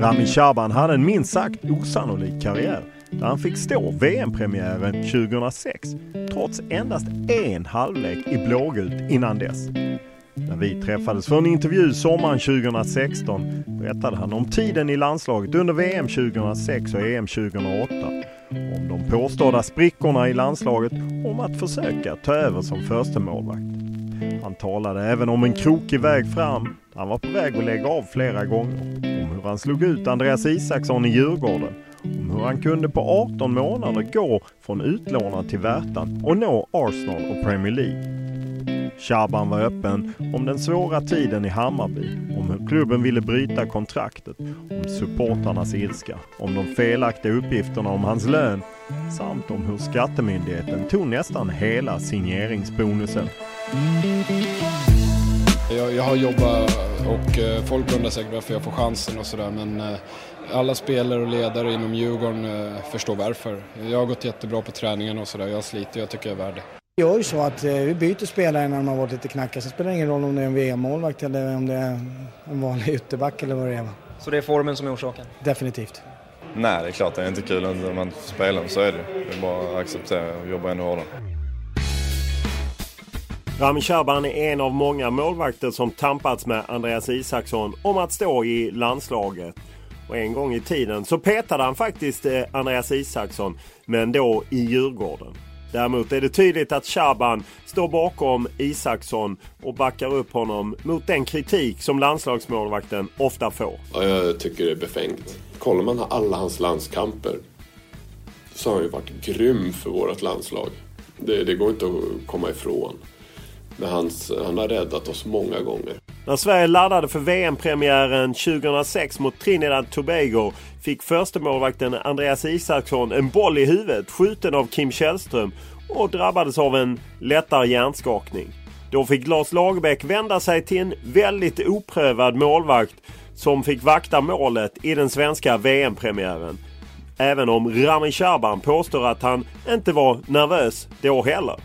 Rami Shaban hade en minst sagt osannolik karriär där han fick stå VM-premiären 2006 trots endast en halvlek i blågult innan dess. När vi träffades för en intervju sommaren 2016 berättade han om tiden i landslaget under VM 2006 och EM 2008. Om de påstådda sprickorna i landslaget om att försöka ta över som första målvakt. Han talade även om en krokig väg fram. Han var på väg att lägga av flera gånger. Om hur han slog ut Andreas Isaksson i Djurgården. Om hur han kunde på 18 månader gå från utlånad till Värtan och nå Arsenal och Premier League. Shaban var öppen om den svåra tiden i Hammarby, om hur klubben ville bryta kontraktet, om supportarnas ilska, om de felaktiga uppgifterna om hans lön samt om hur skattemyndigheten tog nästan hela signeringsbonusen. Jag, jag har jobbat och eh, folk undrar säkert varför jag får chansen och sådär men eh, alla spelare och ledare inom Djurgården eh, förstår varför. Jag har gått jättebra på träningen och sådär. Jag sliter jag tycker jag är värd det. Det gör ju så att eh, vi byter spelare när de har varit lite knackiga. Sen spelar det ingen roll om det är en VM-målvakt eller om det är en vanlig ytterback eller vad det är. Så det är formen som är orsaken? Definitivt. Nej, det är klart det är inte kul när man spelar, så är det Det är bara att acceptera och jobba ännu hårdare. Rami Shaban är en av många målvakter som tampats med Andreas Isaksson om att stå i landslaget. Och en gång i tiden så petade han faktiskt eh, Andreas Isaksson, men då i Djurgården. Däremot är det tydligt att Shaban står bakom Isaksson och backar upp honom mot den kritik som landslagsmålvakten ofta får. Ja, jag tycker det är befängt. Kollar man alla hans landskamper så har han ju varit grym för vårt landslag. Det, det går inte att komma ifrån. Men hans, han har räddat oss många gånger. När Sverige laddade för VM-premiären 2006 mot Trinidad Tobago fick förstemålvakten Andreas Isaksson en boll i huvudet skjuten av Kim Källström och drabbades av en lättare hjärnskakning. Då fick Lars Lagerbäck vända sig till en väldigt oprövad målvakt som fick vakta målet i den svenska VM-premiären. Även om Rami Shaban påstår att han inte var nervös då heller.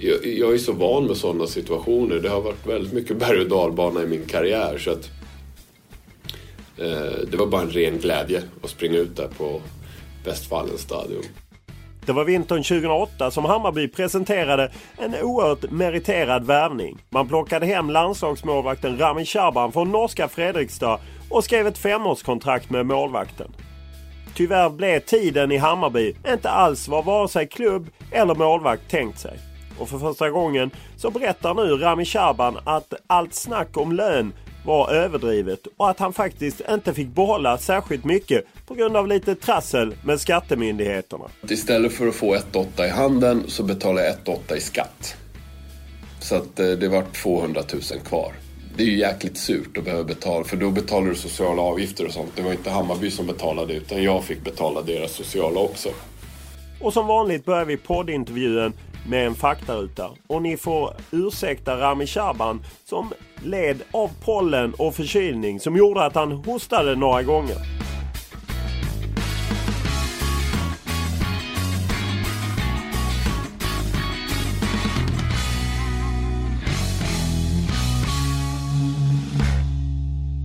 Jag, jag är så van med sådana situationer. Det har varit väldigt mycket berg och dalbana i min karriär. Så att, Eh, det var bara en ren glädje att springa ut där på Westfallen stadion. Det var vintern 2008 som Hammarby presenterade en oerhört meriterad värvning. Man plockade hem landslagsmålvakten Rami Shaban från norska Fredrikstad och skrev ett femårskontrakt med målvakten. Tyvärr blev tiden i Hammarby inte alls vad vare sig klubb eller målvakt tänkt sig. Och för första gången så berättar nu Rami Shaban att allt snack om lön var överdrivet och att han faktiskt inte fick behålla särskilt mycket på grund av lite trassel med skattemyndigheterna. Istället för att få 1,8 i handen så betalar jag 1,8 i skatt. Så att eh, det var 200 000 kvar. Det är ju jäkligt surt att behöva betala, för då betalar du sociala avgifter och sånt. Det var inte Hammarby som betalade utan jag fick betala deras sociala också. Och som vanligt börjar vi poddintervjun med en faktaruta. Och ni får ursäkta Rami Shaban som led av pollen och förkylning som gjorde att han hostade några gånger.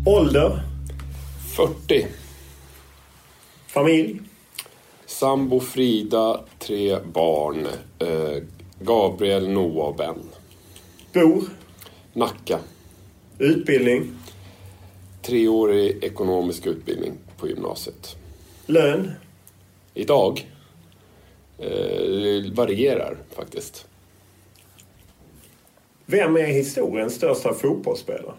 Ålder? 40. Familj? Sambo Frida, tre barn. Eh, Gabriel, Noah och Ben. Bor? Nacka. Utbildning? Treårig ekonomisk utbildning på gymnasiet. Lön? Idag? Eh, det varierar faktiskt. Vem är historiens största fotbollsspelare?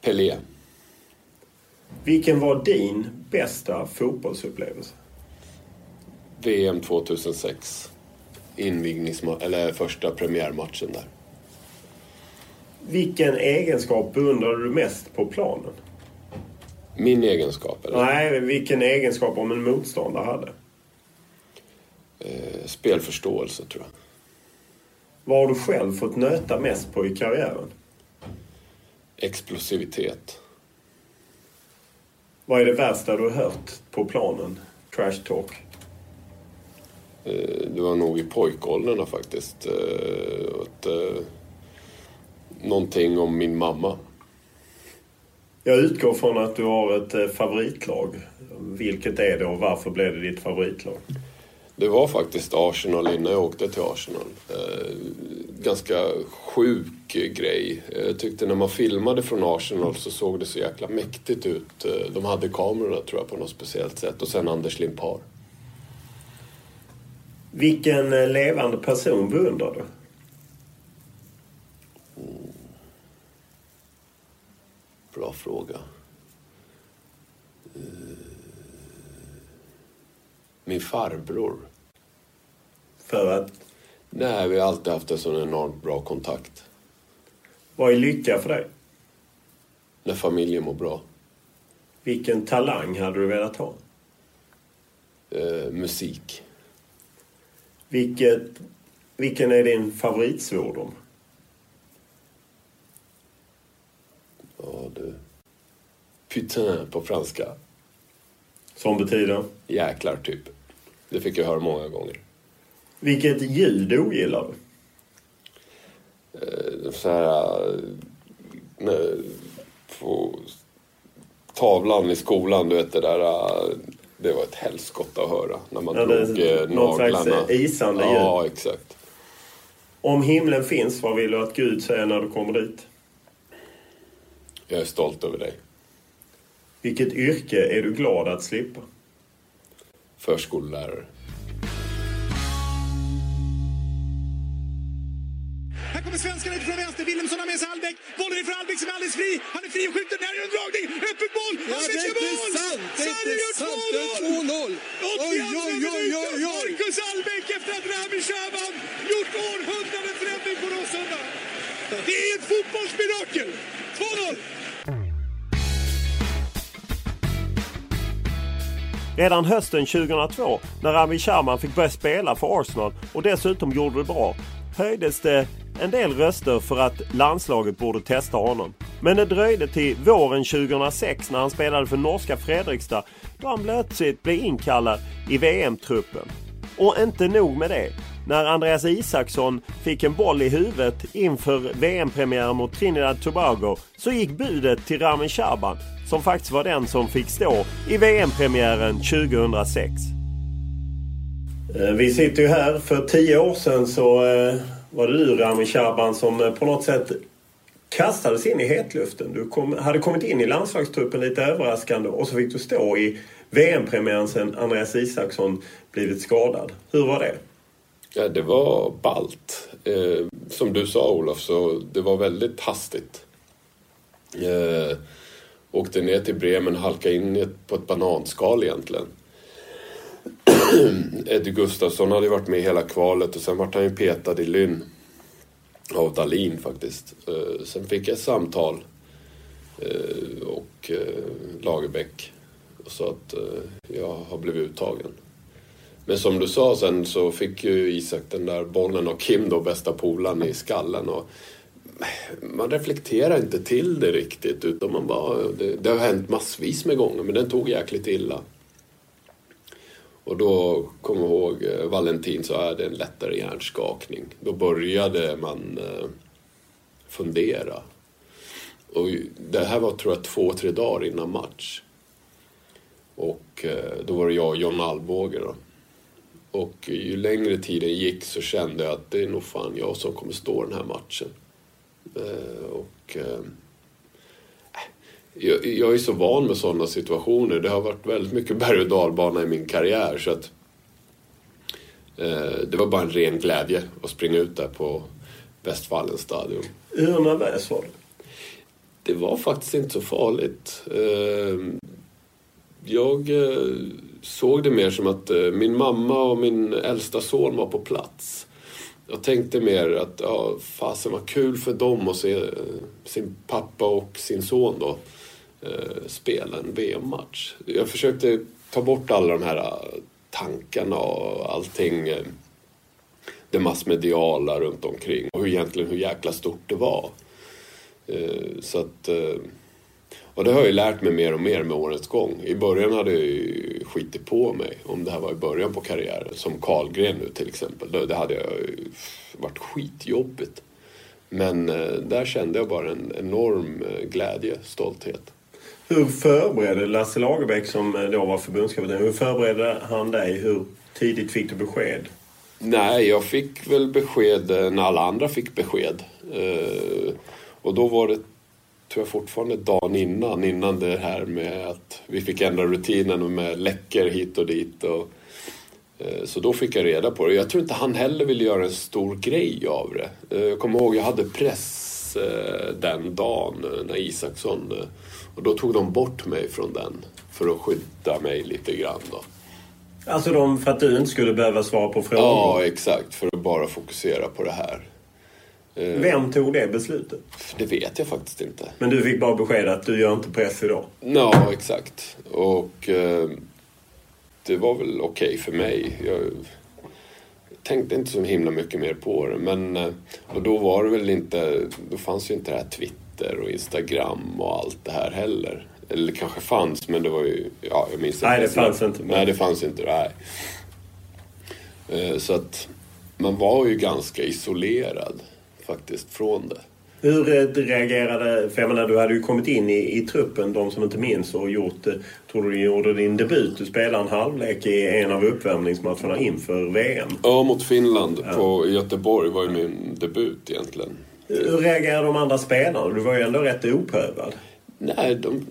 Pelé. Vilken var din bästa fotbollsupplevelse? VM 2006. Invignings eller första premiärmatchen där. Vilken egenskap beundrade du mest på planen? Min egenskap eller? Nej, vilken egenskap om en motståndare hade? Eh, spelförståelse tror jag. Vad har du själv fått nöta mest på i karriären? Explosivitet. Vad är det värsta du har hört på planen? Trash talk. Eh, det var nog i pojkåldrarna faktiskt. Eh, att, eh, någonting om min mamma. Jag utgår från att du har ett favoritlag. Vilket är det och varför blev det ditt favoritlag? Det var faktiskt Arsenal innan jag åkte till Arsenal. Eh, ganska sjuk grej. Jag tyckte när man filmade från Arsenal så såg det så jäkla mäktigt ut. Eh, de hade kamerorna tror jag på något speciellt sätt. Och sen Anders Limpar. Vilken eh, levande person beundrar du? Bra fråga. Eh, Min farbror. För att, Nej, vi har alltid haft en sån enormt bra kontakt. vad är lycka för dig? När familjen mår bra. Vilken talang hade du velat ha? Eh, musik. Vilket, vilken är din favoritsvordom? Ja, du. Putain på franska. Som betyder? Jäklar, typ. Det fick jag höra många gånger. Vilket ljud ogillar du? Eh, Så här... eh, när- På tavlan i skolan, du vet det där... eh, Det var ett helskotta att höra när man Ja, det drog eh, slags, naglarna. eh, isande ljud. Ja, exakt. Om himlen finns, vad vill du att Gud säger när du kommer dit? Jag är stolt över dig. Vilket yrke är du glad att slippa? Förskollärare. Albeck. Bollen för Albeck som är alldeles fri. Han är fri och skjuter. Där är en dragning. Öppen boll. Ja, Albeck det är gör inte mål! sant! Det är Sverige inte gör sant! Det är 2-0! 82 Oj, oj, oj, oj, minuten. oj! Marcus Albeck efter att Rami Shaban gjort århundradets räddning på Råsunda. Det är ett fotbollsmirakel! 2-0! Redan hösten 2002, när Rami Sharman fick börja spela för Arsenal och dessutom gjorde det bra, höjdes det en del röster för att landslaget borde testa honom. Men det dröjde till våren 2006 när han spelade för norska Fredrikstad då han plötsligt blev inkallad i VM-truppen. Och inte nog med det. När Andreas Isaksson fick en boll i huvudet inför VM-premiären mot Trinidad Tobago så gick budet till Rami Shaban som faktiskt var den som fick stå i VM-premiären 2006. Eh, vi sitter ju här. För tio år sedan så eh, var det du Rami Shaban som eh, på något sätt kastades in i hetluften. Du kom, hade kommit in i landslagstruppen lite överraskande och så fick du stå i VM-premiären sen Andreas Isaksson blivit skadad. Hur var det? Ja, det var balt. Eh, som du sa Olof, så det var väldigt hastigt. Eh, åkte ner till Bremen, halkade in på ett bananskal egentligen. Eddie Gustafsson hade ju varit med hela kvalet och sen vart han ju petad i Lynn. av Dalin faktiskt. Eh, sen fick jag ett samtal eh, och eh, Lagerbäck och sa att jag har blivit uttagen. Men som du sa sen så fick ju Isak den där bollen av Kim då, bästa polaren, i skallen. Och man reflekterar inte till det riktigt utan man bara... Det, det har hänt massvis med gånger men den tog jäkligt illa. Och då kom jag ihåg eh, Valentin så att äh, det en lättare hjärnskakning. Då började man eh, fundera. Och det här var tror jag två, tre dagar innan match. Och eh, då var det jag och John Alvbåge då. Och ju längre tiden gick så kände jag att det är nog fan jag som kommer stå den här matchen. Eh, och eh, jag, jag är så van med sådana situationer. Det har varit väldigt mycket berg och dalbana i min karriär. Så att, eh, det var bara en ren glädje att springa ut där på Westfallen stadion. Hur nervös var du? Det var faktiskt inte så farligt. Eh, jag eh, såg det mer som att eh, min mamma och min äldsta son var på plats. Jag tänkte mer att, ja, fasen vad kul för dem att se eh, sin pappa och sin son då Eh, spela en VM-match. Jag försökte ta bort alla de här eh, tankarna och allting eh, det massmediala runt omkring och hur egentligen hur jäkla stort det var. Så att, och det har jag ju lärt mig mer och mer med årets gång. I början hade jag ju skitit på mig om det här var i början på karriären. Som Karlgren nu till exempel. Det hade jag varit skitjobbigt. Men där kände jag bara en enorm glädje, stolthet. Hur förberedde Lasse Lagerbäck som eh, då var förbundskapten, hur förberedde han dig? Hur tidigt fick du besked? Nej, jag fick väl besked eh, när alla andra fick besked. Eh, och då var det, tror jag fortfarande dagen innan, innan det här med att vi fick ändra rutinen med läcker hit och dit. Och, så då fick jag reda på det. Jag tror inte han heller ville göra en stor grej av det. Jag kommer ihåg, jag hade press den dagen när Isaksson och då tog de bort mig från den för att skydda mig lite grann då. Alltså de, för att du inte skulle behöva svara på frågor? Ja, exakt. För att bara fokusera på det här. Eh, Vem tog det beslutet? Det vet jag faktiskt inte. Men du fick bara besked att du gör inte press idag? Ja, exakt. Och eh, det var väl okej okay för mig. Jag tänkte inte så himla mycket mer på det. Men, eh, och då var det väl inte, då fanns ju inte det här Twitter Twitter och Instagram och allt det här heller. Eller det kanske fanns men det var ju, ja jag minns inte. Nej det fanns inte. Nej det fanns inte, nej. Eh, så att man var ju ganska isolerad faktiskt från det. Hur eh, reagerade, för jag menar du hade ju kommit in i, i truppen, de som inte minns, och gjort, eh, tror du gjorde din debut. Du spelade en halvlek i en av uppvärmningsmatcherna inför VM. Ja, mot Finland ja. på Göteborg var ju min debut egentligen. Hur reagerar de andra spelarna? Du var ju ändå rätt oprövad. Nej, de,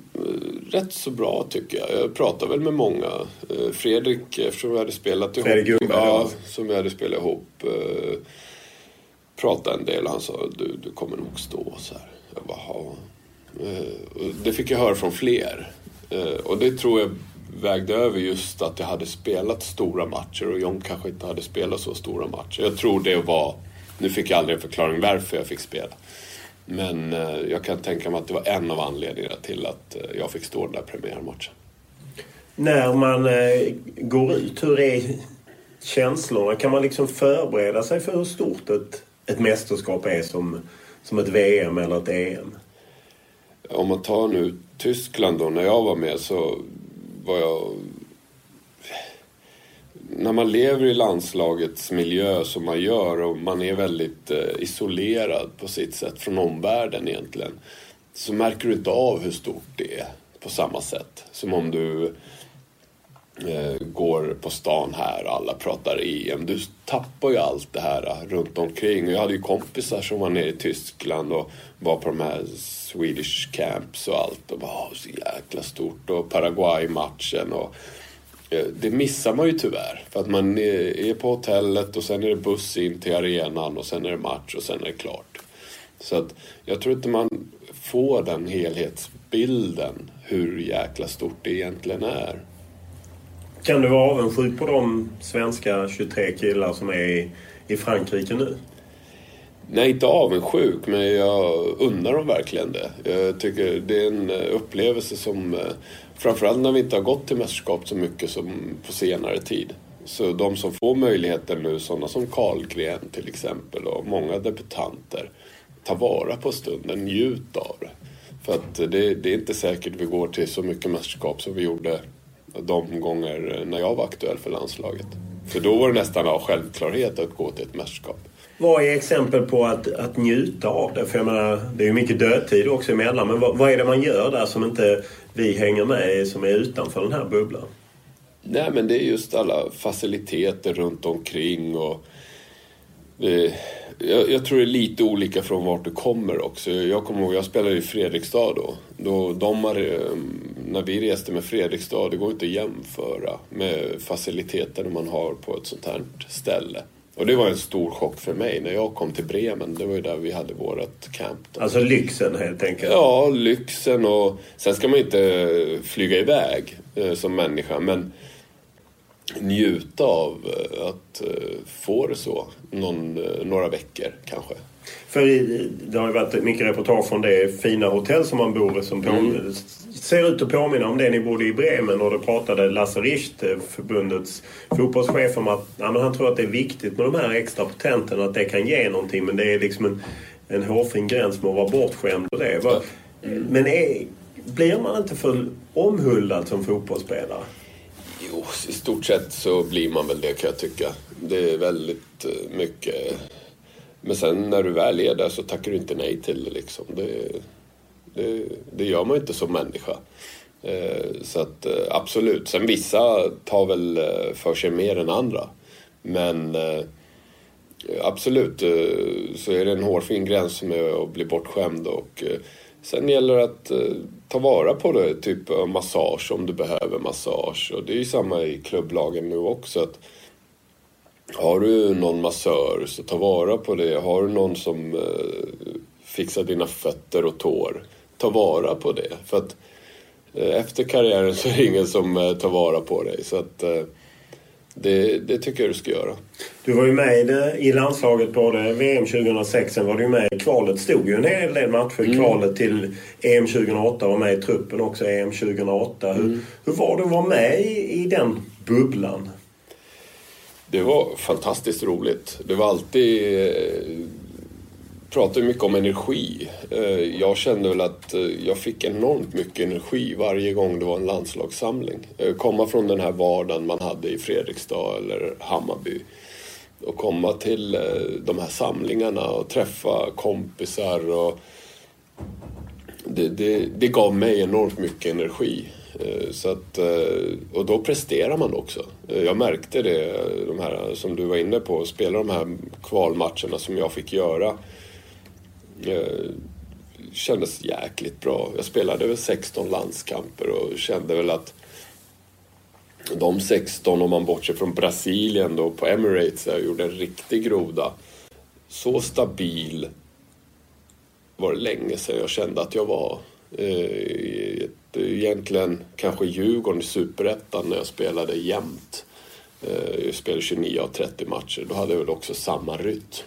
rätt så bra tycker jag. Jag pratade väl med många. Eh, Fredrik, eftersom vi hade spelat ihop. Fredrik Ljungberg, ja, som vi hade spelat ihop. Eh, pratade en del. Han sa, du, du kommer nog stå så här. Jag bara, ja. Eh, det fick jag höra från fler. Och det tror jag vägde över just att jag hade spelat stora matcher och John kanske inte hade spelat så stora matcher. Jag tror det var nu fick jag aldrig en förklaring varför jag fick spela. Men eh, jag kan tänka mig att det var en av anledningarna till att eh, jag fick stå den där premiärmatchen. När man eh, går ut, hur är känslorna? Kan man liksom förbereda sig för hur stort ett, ett mästerskap är som, som ett VM eller ett EM? Om man tar nu Tyskland då, när jag var med så var jag när man lever i landslagets miljö som man gör och man är väldigt eh, isolerad på sitt sätt från omvärlden egentligen så märker du inte av hur stort det är på samma sätt som om du eh, går på stan här och alla pratar EM. Du tappar ju allt det här runt omkring. Jag hade ju kompisar som var nere i Tyskland och var på de här Swedish camps och allt och bara så jäkla stort och Paraguay-matchen och det missar man ju tyvärr. För att man är på hotellet och sen är det buss in till arenan och sen är det match och sen är det klart. Så att jag tror inte man får den helhetsbilden hur jäkla stort det egentligen är. Kan du vara avundsjuk på de svenska 23 killar som är i, i Frankrike nu? Nej, inte avundsjuk, men jag undrar dem verkligen det. Jag tycker det är en eh, upplevelse som, eh, framförallt när vi inte har gått till mästerskap så mycket som på senare tid. Så de som får möjligheten nu, sådana som Karlgren till exempel och många debutanter, ta vara på stunden, njut av det. För att det, det är inte säkert vi går till så mycket mästerskap som vi gjorde de gånger när jag var aktuell för landslaget. För då var det nästan av självklarhet att gå till ett mästerskap. Vad är exempel på att, att njuta av det? För jag menar, det är ju mycket dödtid också emellan. Men vad, vad är det man gör där som inte vi hänger med i, som är utanför den här bubblan? Nej, men det är just alla faciliteter runt omkring och det, jag, jag, tror det är lite olika från vart du kommer också. Jag kommer ihåg, jag spelade i Fredrikstad då. då de har, mm, när vi reste med Fredrikstad, det går inte att jämföra med faciliteterna man har på ett sånt här ställe. Och det var en stor chock för mig när jag kom till Bremen. Det var ju där vi hade vårt camp. Då. Alltså lyxen helt enkelt? Ja, lyxen och sen ska man inte flyga iväg eh, som människa men njuta av eh, att eh, få det så någon, eh, några veckor kanske. För det har ju varit mycket reportage från det fina hotell som man bor i som mm. ser ut att påminna om det ni bodde i Bremen och då pratade Lasse Richt, förbundets fotbollschef, om att ja, han tror att det är viktigt med de här extra potenterna, att det kan ge någonting men det är liksom en, en hårfin gräns med att vara bortskämd och det. Ja. Men är, blir man inte för omhuldad som fotbollsspelare? Jo, i stort sett så blir man väl det kan jag tycka. Det är väldigt eh, mycket... Men sen när du väl är där så tackar du inte nej till det liksom. Det, det, det gör man inte som människa. Eh, så att eh, absolut. Sen vissa tar väl eh, för sig mer än andra. Men absolut så är det en hårfin gräns med att bli bortskämd och sen gäller det att ta vara på det, typ massage om du behöver massage. Och det är ju samma i klubblagen nu också. Att har du någon massör så ta vara på det. Har du någon som eh, fixar dina fötter och tår, ta vara på det. För att eh, efter karriären så är det ingen som eh, tar vara på dig. Så att det, det, tycker jag du ska göra. Du var ju med i landslaget både VM 2006, sen var du med i kvalet. stod ju en hel del matcher i mm. kvalet till EM 2008 och med i truppen också EM 2008. Mm. Hur, hur var det att vara med i, i den bubblan? Det var fantastiskt roligt. Det var alltid eh, pratade mycket om energi. Eh, jag kände väl att eh, jag fick enormt mycket energi varje gång det var en landslagssamling. Eh, komma från den här vardagen man hade i Fredrikstad eller Hammarby och komma till eh, de här samlingarna och träffa kompisar. Och det, det, det gav mig enormt mycket energi. Eh, så att, eh, och då presterar man också. Eh, jag märkte det, de här, som du var inne på, spela de här kvalmatcherna som jag fick göra kändes jäkligt bra. Jag spelade väl 16 landskamper och kände väl att de 16, om man bortser från Brasilien då på Emirates, jag gjorde en riktig groda. Så stabil var det länge sedan jag kände att jag var. Eh, egentligen kanske Djurgården i Superettan när jag spelade jämt. Eh, jag spelade 29 av 30 matcher. Då hade jag väl också samma rytm.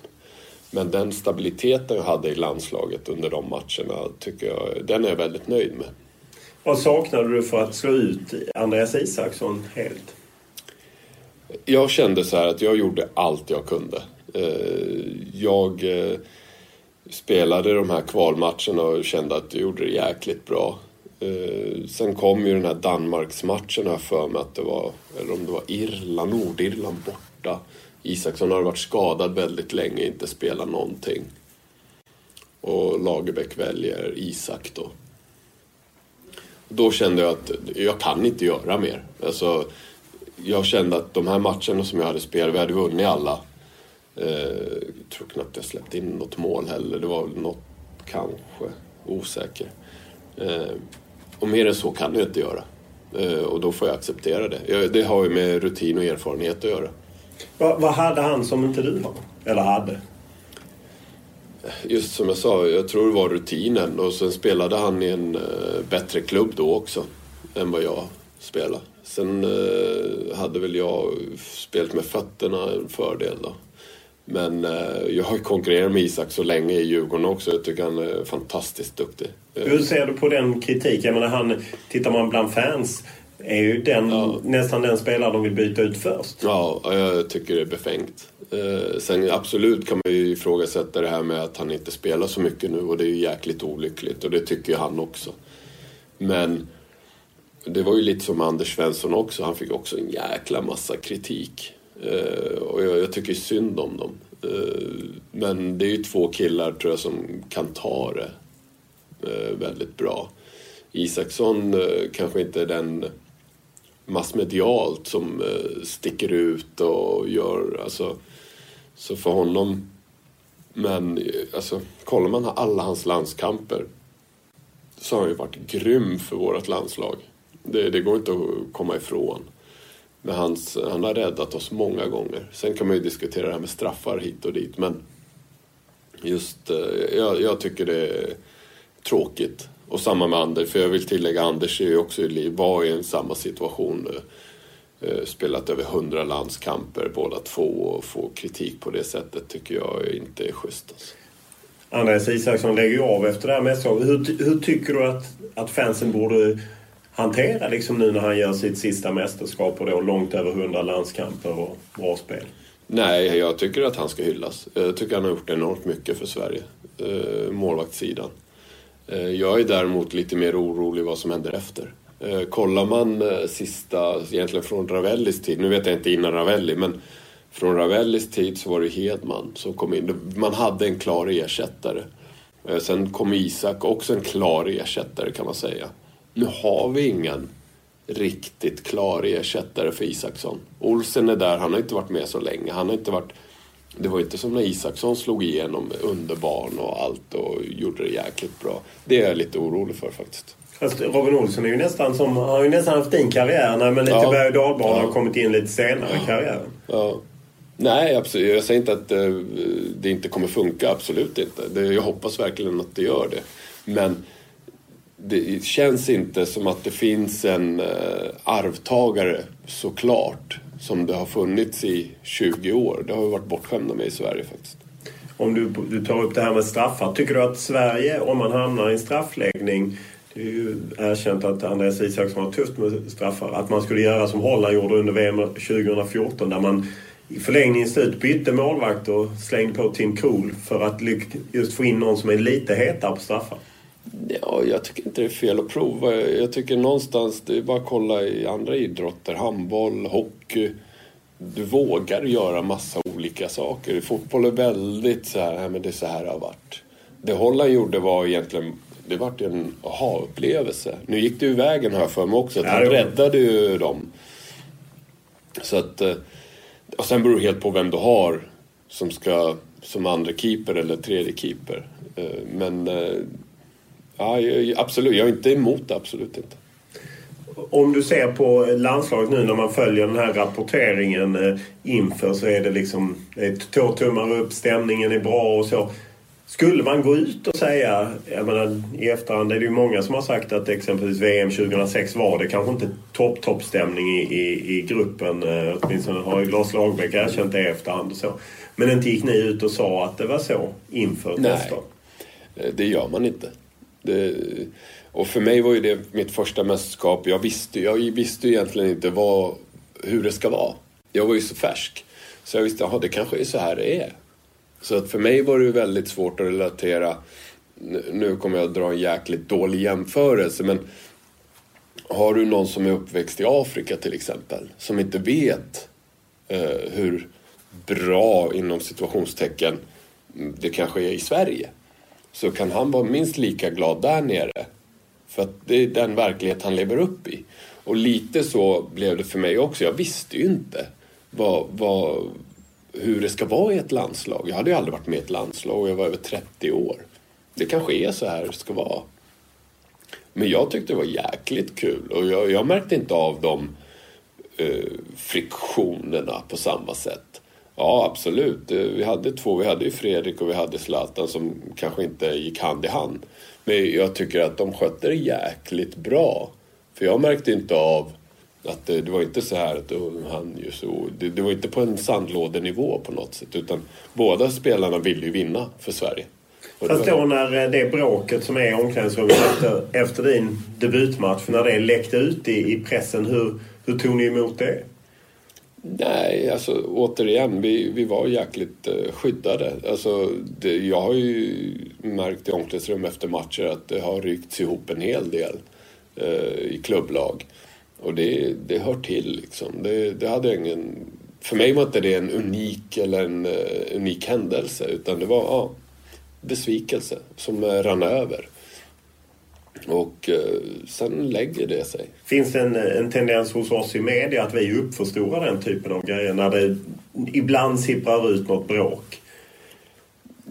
Men den stabiliteten jag hade i landslaget under de matcherna tycker jag, den är jag väldigt nöjd med. Vad saknade du för att slå ut Andreas Isaksson helt? Jag kände så här att jag gjorde allt jag kunde. Eh, jag spelade de här kvalmatcherna och kände att jag gjorde det jäkligt bra. Eh, sen kom ju den här Danmarksmatchen här för mig att det var, eller om det var Irland, Nordirland borta. Isaksson hade varit skadad väldigt länge, inte spelat någonting. Och Lagerbäck väljer Isak då. Då kände jag att jag kan inte göra mer. Alltså, jag kände att de här matcherna som jag hade spelat, vi hade vunnit alla. Eh, jag tror knappt jag släppte in något mål heller. Det var väl något, kanske, osäker. Eh, och mer än så kan jag inte göra. Eh, och då får jag acceptera det. Det har ju med rutin och erfarenhet att göra. Vad, vad hade han som inte du har? Eller hade? Just som jag sa, jag tror det var rutinen och sen spelade han i en bättre klubb då också än vad jag spelade. Sen hade väl jag spelat med fötterna en fördel då. Men eh, jag har ju konkurrerat med Isak så länge i Djurgården också. Jag tycker han är fantastiskt duktig. Hur ser du på den kritiken? Jag menar, han, tittar man bland fans är ju den, ja. nästan den spelare de vill byta ut först. Ja, jag tycker det är befängt. Eh, sen absolut kan man ju ifrågasätta det här med att han inte spelar så mycket nu och det är ju jäkligt olyckligt och det tycker ju han också. Men det var ju lite som Anders Svensson också, han fick också en jäkla massa kritik. Eh, och jag, jag tycker synd om dem. Eh, men det är ju två killar tror jag som kan ta det eh, väldigt bra. Isaksson eh, kanske inte är den massmedialt som eh, sticker ut och gör, alltså, så för honom, men eh, alltså kollar man alla hans landskamper så har han ju varit grym för vårt landslag. Det, det går inte att komma ifrån. Men hans, han har räddat oss många gånger. Sen kan man ju diskutera det här med straffar hit och dit men just, eh, jag, jag tycker det är tråkigt. Och samma med Anders, för jag vill tillägga Anders är ju också i var i en samma situation. Eh, eh, spelat över hundra landskamper båda två och få kritik på det sättet tycker jag inte är schysst. Alltså. Andreas Isaksson lägger ju av efter det här mästerskapet. Hur, hur tycker du att, att fansen borde hantera liksom nu när han gör sitt sista mästerskap och då långt över hundra landskamper och bra spel? Nej, jag tycker att han ska hyllas. Jag tycker han har gjort enormt mycket för Sverige. Eh, målvaktssidan. Eh, jag är däremot lite mer orolig vad som händer efter. Eh, kollar man sista, egentligen från Ravellis tid, nu vet jag inte innan Ravelli, men från Ravellis tid så var det Hedman som kom in. Man hade en klar ersättare. Sen kom Isak, också en klar ersättare kan man säga. Nu har vi ingen riktigt klar ersättare för Isaksson. Olsen är där, han har inte varit med så länge. Han har inte varit det var inte som när Isaksson slog igenom underbarn och allt och gjorde det jäkligt bra. Det är jag lite orolig för faktiskt. Fast Robin Olsson är ju nästan som, har ju nästan haft din karriär när men lite ja. berg och dalbana ja. har kommit in lite senare i karriären. Ja. Nej, absolut. Jag säger inte att det, eh, det inte kommer funka. Absolut inte. Jag hoppas verkligen att det gör det. Men det känns inte som att det finns en eh, arvtagare såklart som det har funnits i 20 år. Det har vi varit bortskämda med i Sverige faktiskt. Om du, du tar upp det här med straffar. Tycker du att Sverige, om man hamnar i en straffläggning det är ju erkänt att Andreas Isaksson har tufft med straffar. Att man skulle göra som Holland gjorde under VM 2014 där man i förlängningens slut bytte målvakt och slängde på Tim Krul för att just få in någon som är lite hetare på straffar. Ja, jag tycker inte det är fel att prova. Jag tycker någonstans, det är bara att kolla i andra idrotter. Handboll, hockey. Du vågar göra massa olika saker. Fotboll är väldigt så här, men det är så här det har varit. Det Holland gjorde var egentligen, det vart en aha-upplevelse. Nu gick det ju vägen här för mig också, att han räddade ju dem. Så att, eh, och sen beror det helt på vem du har som ska, som andra keeper eller tredje keeper. Eh, men eh, Ja, absolut. Jag är inte emot det, absolut inte. Om du ser på landslaget nu när man följer den här rapporteringen eh, inför så är det liksom två tummar upp, stämningen är bra och så. Skulle man gå ut och säga, jag menar i efterhand är det ju många som har sagt att exempelvis VM 2006 var det kanske inte topp topp stämning i, i, i gruppen. Eh, åtminstone har ju Lars Lagerbäck erkänt det i efterhand och så. Men inte gick ni ut och sa att det var så inför Nej, nästa? Eh, det gör man inte. Det, och för mig var ju det mitt första mästerskap. Jag visste, jag visste egentligen inte vad, hur det ska vara. Jag var ju så färsk. Så jag visste, att det kanske är så här det är. Så att för mig var det väldigt svårt att relatera. Nu kommer jag att dra en jäkligt dålig jämförelse men har du någon som är uppväxt i Afrika till exempel som inte vet eh, hur bra inom situationstecken det kanske är i Sverige så kan han vara minst lika glad där nere. För att det är den verklighet han lever upp i. Och lite så blev det för mig också. Jag visste ju inte vad, vad, hur det ska vara i ett landslag. Jag hade ju aldrig varit med i ett landslag och jag var över 30 år. Det kanske är så här det ska vara. Men jag tyckte det var jäkligt kul och jag, jag märkte inte av de eh, friktionerna på samma sätt. Ja, absolut. Eh, vi hade två. Vi hade ju Fredrik och vi hade Zlatan som kanske inte gick hand i hand. Men jag tycker att de skötte det jäkligt bra. För jag märkte inte av Att det, det var inte så här att oh, han ju så... Det, det var inte på en sandlådenivå på något sätt utan båda spelarna ville ju vinna för Sverige. Och Fast då när eh, det bråket som är i omklädningsrummet efter, efter din debutmatch, när det läckte ut i, i pressen, hur, hur tog ni emot det? Nej, alltså återigen, vi, vi var jäkligt eh, skyddade. Alltså, det, jag har ju märkt i omklädningsrum efter matcher att det har rykts ihop en hel del eh, i klubblag. Och det, det hör till liksom. Det, det hade ingen... För mig var inte det en unik eller en uh, unik händelse utan det var ja, besvikelse som rann över. Och eh, sen lägger det sig. Finns det en, en tendens hos oss i media att vi uppförstorar den typen av grejer när det ibland sipprar ut något bråk?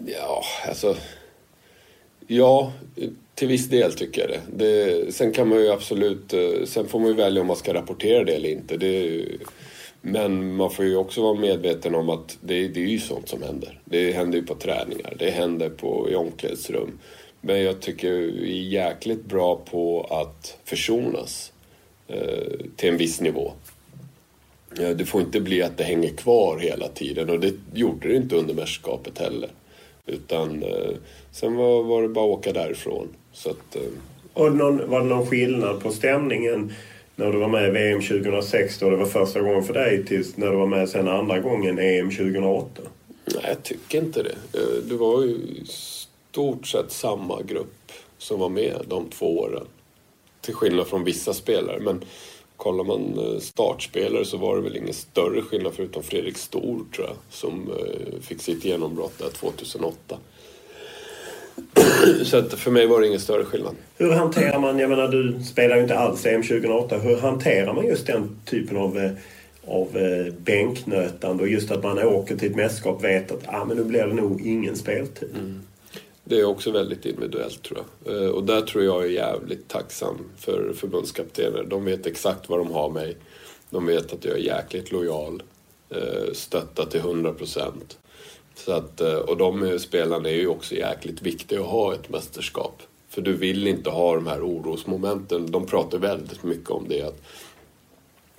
Ja, alltså... Ja, till viss del tycker jag det. det. Sen kan man ju absolut... eh, Sen får man ju välja om man ska rapportera det eller inte. Det, men man får ju också vara medveten om att det, det är ju sånt som händer. Det händer ju på träningar, det händer på, i omklädningsrum. Men jag tycker vi är jäkligt bra på att försonas eh, till en viss nivå. Eh, Det får inte bli att det hänger kvar hela tiden och det gjorde det inte under mästerskapet heller. Utan eh, sen var, var det bara att åka därifrån. Så att, Och någon, var det någon skillnad på stämningen när du var med i VM 2006 då det var första gången för dig tills när du var med sen andra gången EM 2008? nej, jag tycker inte det. Det var ju stort sett samma grupp som var med de två åren. Till skillnad från vissa spelare. Men kollar man eh, startspelare så var det väl ingen större skillnad förutom Fredrik Stor tror jag. Som eh, fick sitt genombrott där 2008. Så att för mig var det ingen större skillnad. Hur hanterar man, jag menar du spelar ju inte alls EM 2008, hur hanterar man just den typen av, eh, av bänknötande och just att man åker till ett mästerskap vet att ah, men nu blir det nog ingen speltid? Det är också väldigt individuellt tror jag. Eh, och där tror jag är jävligt tacksam för förbundskaptener. De vet exakt vad de har mig. De vet att jag är jäkligt lojal. Eh, Stöttar till 100 procent. Eh, och de spelarna är ju också jäkligt viktiga att ha i ett mästerskap. För du vill inte ha de här orosmomenten. De pratar väldigt mycket om det. Att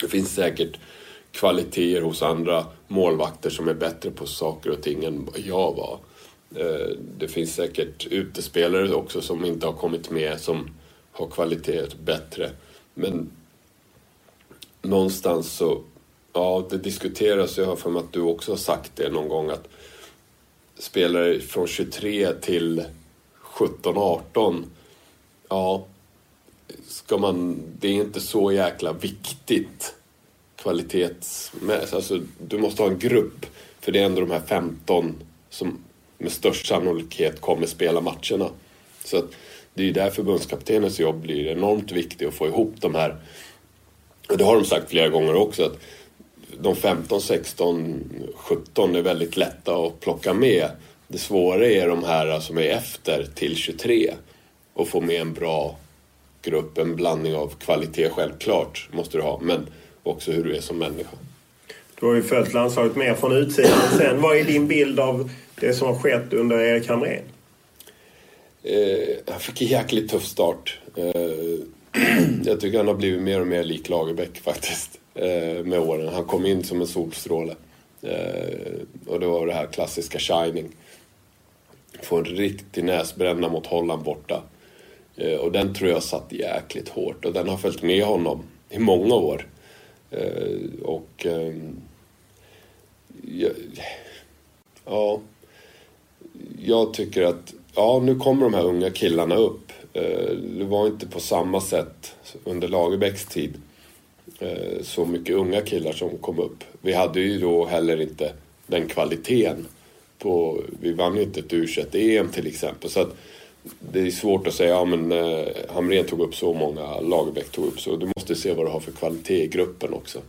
det finns säkert kvaliteter hos andra målvakter som är bättre på saker och ting än jag var. Eh, det finns säkert utespelare också som inte har kommit med som har kvalitet bättre. Men någonstans så, ja det diskuteras, jag har för mig att du också har sagt det någon gång att spelare från 23 till 17-18, ja, ska man, det är inte så jäkla viktigt kvalitetsmässigt. Alltså, du måste ha en grupp, för det är ändå de här 15 som med störst sannolikhet kommer spela matcherna. Så att det är ju där förbundskaptenens jobb blir enormt viktigt att få ihop de här. Och det har de sagt flera gånger också att de 15, 16, 17 är väldigt lätta att plocka med. Det svåra är de här som är efter till 23 och få med en bra grupp, en blandning av kvalitet självklart måste du ha, men också hur du är som människa. Du har ju följt landslaget mer från utsidan sen. Vad är din bild av det som har skett under Erik Hamrén? Eh, han fick en jäkligt tuff start. Eh, jag tycker han har blivit mer och mer lik Lagerbäck faktiskt eh, med åren. Han kom in som en solstråle. Eh, och det var det här klassiska shining. Få en riktig näsbränna mot Holland borta. Eh, och den tror jag satt jäkligt hårt och den har följt med honom i många år. Eh, och ehm, ja, jag tycker att ja, nu kommer de här unga killarna upp. Eh, det var inte på samma sätt under Lagerbäcks tid eh, så mycket unga killar som kom upp. Vi hade ju då heller inte den kvaliteten. På, vi vann ju inte ett u em till exempel. Så att det är svårt att säga, ja men eh, Hamrén tog upp så många, Lagerbäck tog upp så. Du måste se vad du har för kvalitet i gruppen också.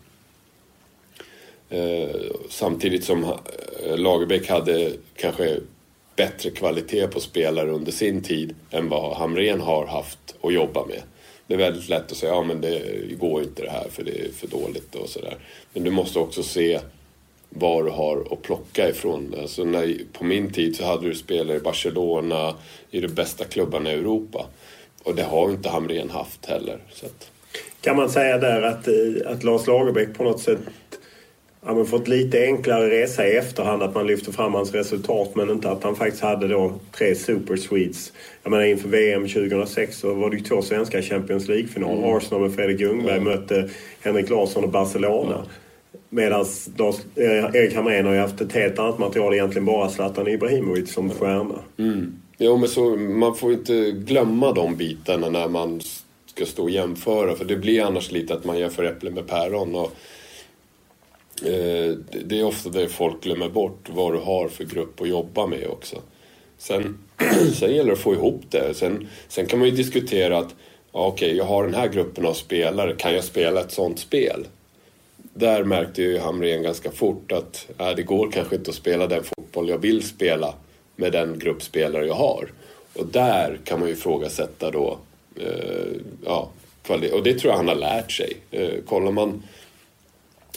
Eh, samtidigt som eh, Lagerbäck hade kanske bättre kvalitet på spelare under sin tid än vad Hamrén har haft att jobba med. Det är väldigt lätt att säga ja men det går inte det här för det är för dåligt och sådär. Men du måste också se vad du har att plocka ifrån. Alltså när, på min tid så hade du spelare i Barcelona, i de bästa klubbarna i Europa. Och det har inte Hamrén haft heller. Så att, Kan man säga där att, eh, att Lars Lagerbäck på något sätt ja, men fått lite enklare resa i efterhand att man lyfter fram hans resultat men inte att han faktiskt hade då tre Super Swedes. Jag menar inför VM 2006 så var det ju två svenska Champions League-finaler. Mm. Arsenal med Fredrik Ljungberg mm. mötte Henrik Larsson och Barcelona. Mm. Medan Erik Hamrén har ju haft ett helt annat material, egentligen bara Zlatan Ibrahimovic som stjärna. Mm. Jo, men så, man får inte glömma de bitarna när man ska stå och jämföra. För det blir annars lite att man jämför äpplen med päron. Och, eh, Eh, det är ofta det folk glömmer bort, vad du har för grupp att jobba med också. Sen, sen gäller det att få ihop det. Sen, sen kan man ju diskutera att ja, okej, okay, jag har den här gruppen av spelare, kan jag spela ett sånt spel? Där märkte ju Hamrén ganska fort att äh, det går kanske inte att spela den fotboll jag vill spela med den grupp spelare jag har. Och där kan man ju ifrågasätta då, eh, ja, och det tror jag han har lärt sig. Eh, kollar man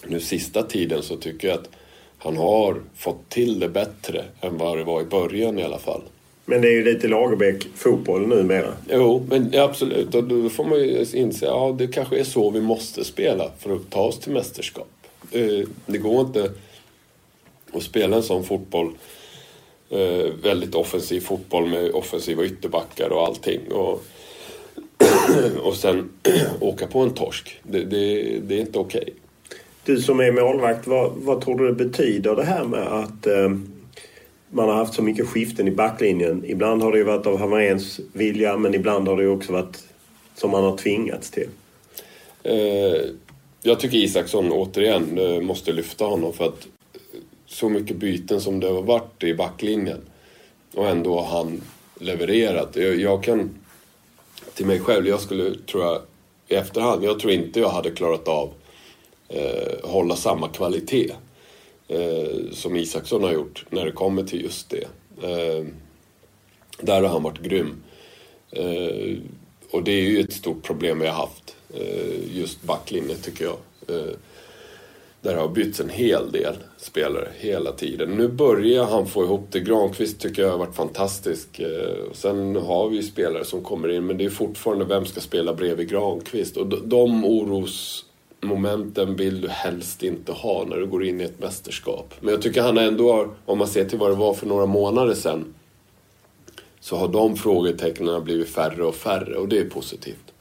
nu sista tiden så tycker jag att han har fått till det bättre än vad det var i början i alla fall. Men det är ju lite Lagerbäck fotboll numera. Jo, men absolut. Och då får man ju inse att ja, det kanske är så vi måste spela för att ta oss till mästerskap. Eh, det går inte att spela en sån fotboll eh, väldigt offensiv fotboll med offensiva ytterbackar och allting. Och, och sen åka på en torsk. Det, det, det är inte okej. Okay. Du som är målvakt, vad, vad tror du det betyder det här med att eh, man har haft så mycket skiften i backlinjen? Ibland har det ju varit av Hamréns vilja men ibland har det ju också varit som man har tvingats till. Eh, jag tycker Isaksson återigen eh, måste lyfta honom för att så mycket byten som det har varit i backlinjen och ändå har han levererat. Jag, jag kan till mig själv, jag skulle tror jag i efterhand, jag tror inte jag hade klarat av eh, hålla samma kvalitet eh, som Isaksson har gjort när det kommer till just det. Eh, där har han varit grym. Eh, och det är ju ett stort problem vi har haft, eh, just backlinjen tycker jag. Eh, där har bytts en hel del spelare hela tiden. Nu börjar han få ihop det. Granqvist tycker jag har varit fantastisk. Eh, sen har vi ju spelare som kommer in men det är fortfarande vem ska spela bredvid Granqvist? Och de oros... Momenten vill du helst inte ha när du går in i ett mästerskap. Men jag tycker han ändå har, om man ser till vad det var för några månader sedan, så har de frågetecknen blivit färre och färre och det är positivt.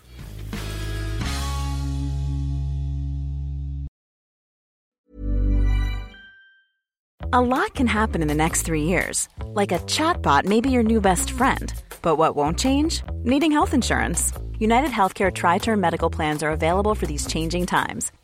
A lot can happen in the next three years. Like a chatbot may be your new best friend. But what won't change? Needing health insurance. United Healthcare Tri Term Medical Plans are available for these changing times.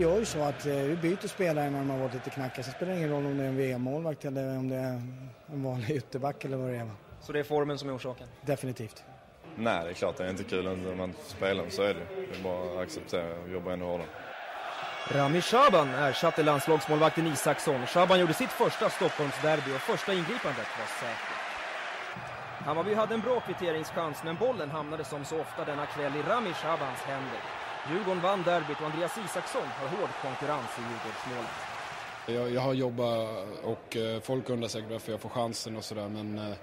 Det är ju så att eh, vi byter spelare när de har varit lite knackiga. Sen spelar det ingen roll om det är en VM-målvakt eller om det är en vanlig ytterback eller vad det är. Så det är formen som är orsaken? Definitivt. Nej, det är klart det är inte kul när man spelar, så är det. Det är bara att acceptera och jobba ännu hårdare. Rami Shaban ersatte landslagsmålvakten Isaksson. Shaban gjorde sitt första Stockholmsderby och första ingripandet var säkert. Hammarby hade en bra kvitteringschans men bollen hamnade som så ofta denna kväll i Rami Shabans händer. Djurgården vann derbyt och Andreas Isaksson har hård konkurrens i Djurgårdsmålet. Jag, jag har jobbat och eh, folk undrar säkert varför jag får chansen och sådär men eh,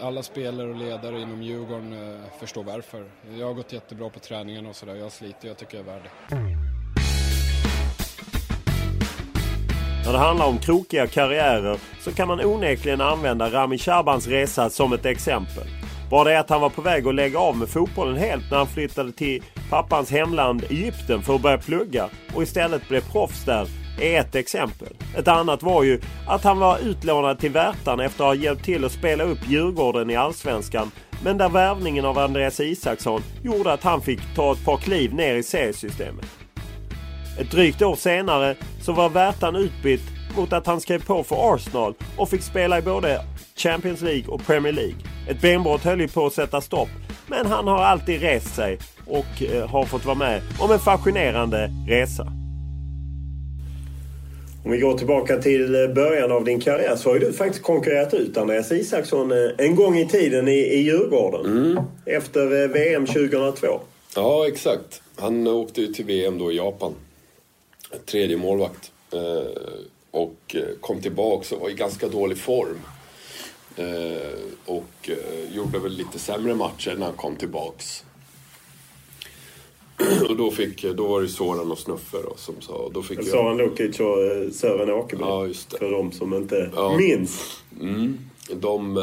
alla spelare och ledare inom Djurgården eh, förstår varför. Jag har gått jättebra på träningen och sådär. Jag slitit jag tycker jag är värd det. När det handlar om krokiga karriärer så kan man onekligen använda Rami Shabans resa som ett exempel. Bara det att han var på väg att lägga av med fotbollen helt när han flyttade till pappans hemland Egypten för att börja plugga och istället blev proffs där är ett exempel. Ett annat var ju att han var utlånad till Värtan efter att ha hjälpt till att spela upp Djurgården i Allsvenskan. Men där värvningen av Andreas Isaksson gjorde att han fick ta ett par kliv ner i seriesystemet. Ett drygt år senare så var Värtan utbytt mot att han skrev på för Arsenal och fick spela i både Champions League och Premier League. Ett benbrott höll ju på att sätta stopp. Men han har alltid rest sig och eh, har fått vara med om en fascinerande resa. Om vi går tillbaka till eh, början av din karriär så har ju du faktiskt konkurrerat ut Andreas Isaksson eh, en gång i tiden i, i Djurgården. Mm. Efter VM 2002. Ja, exakt. Han åkte ju till VM då i Japan. Tredje målvakt. Och kom tillbaka och var i ganska dålig form. Och gjorde väl lite sämre matcher när han kom tillbaks. Och då, fick, då var det Soran och Snuffe då, som sa... Då fick Soran Lukic och Sören Åkerby. Ja, just det. För de som inte Ja. minns. Mm. De, eh,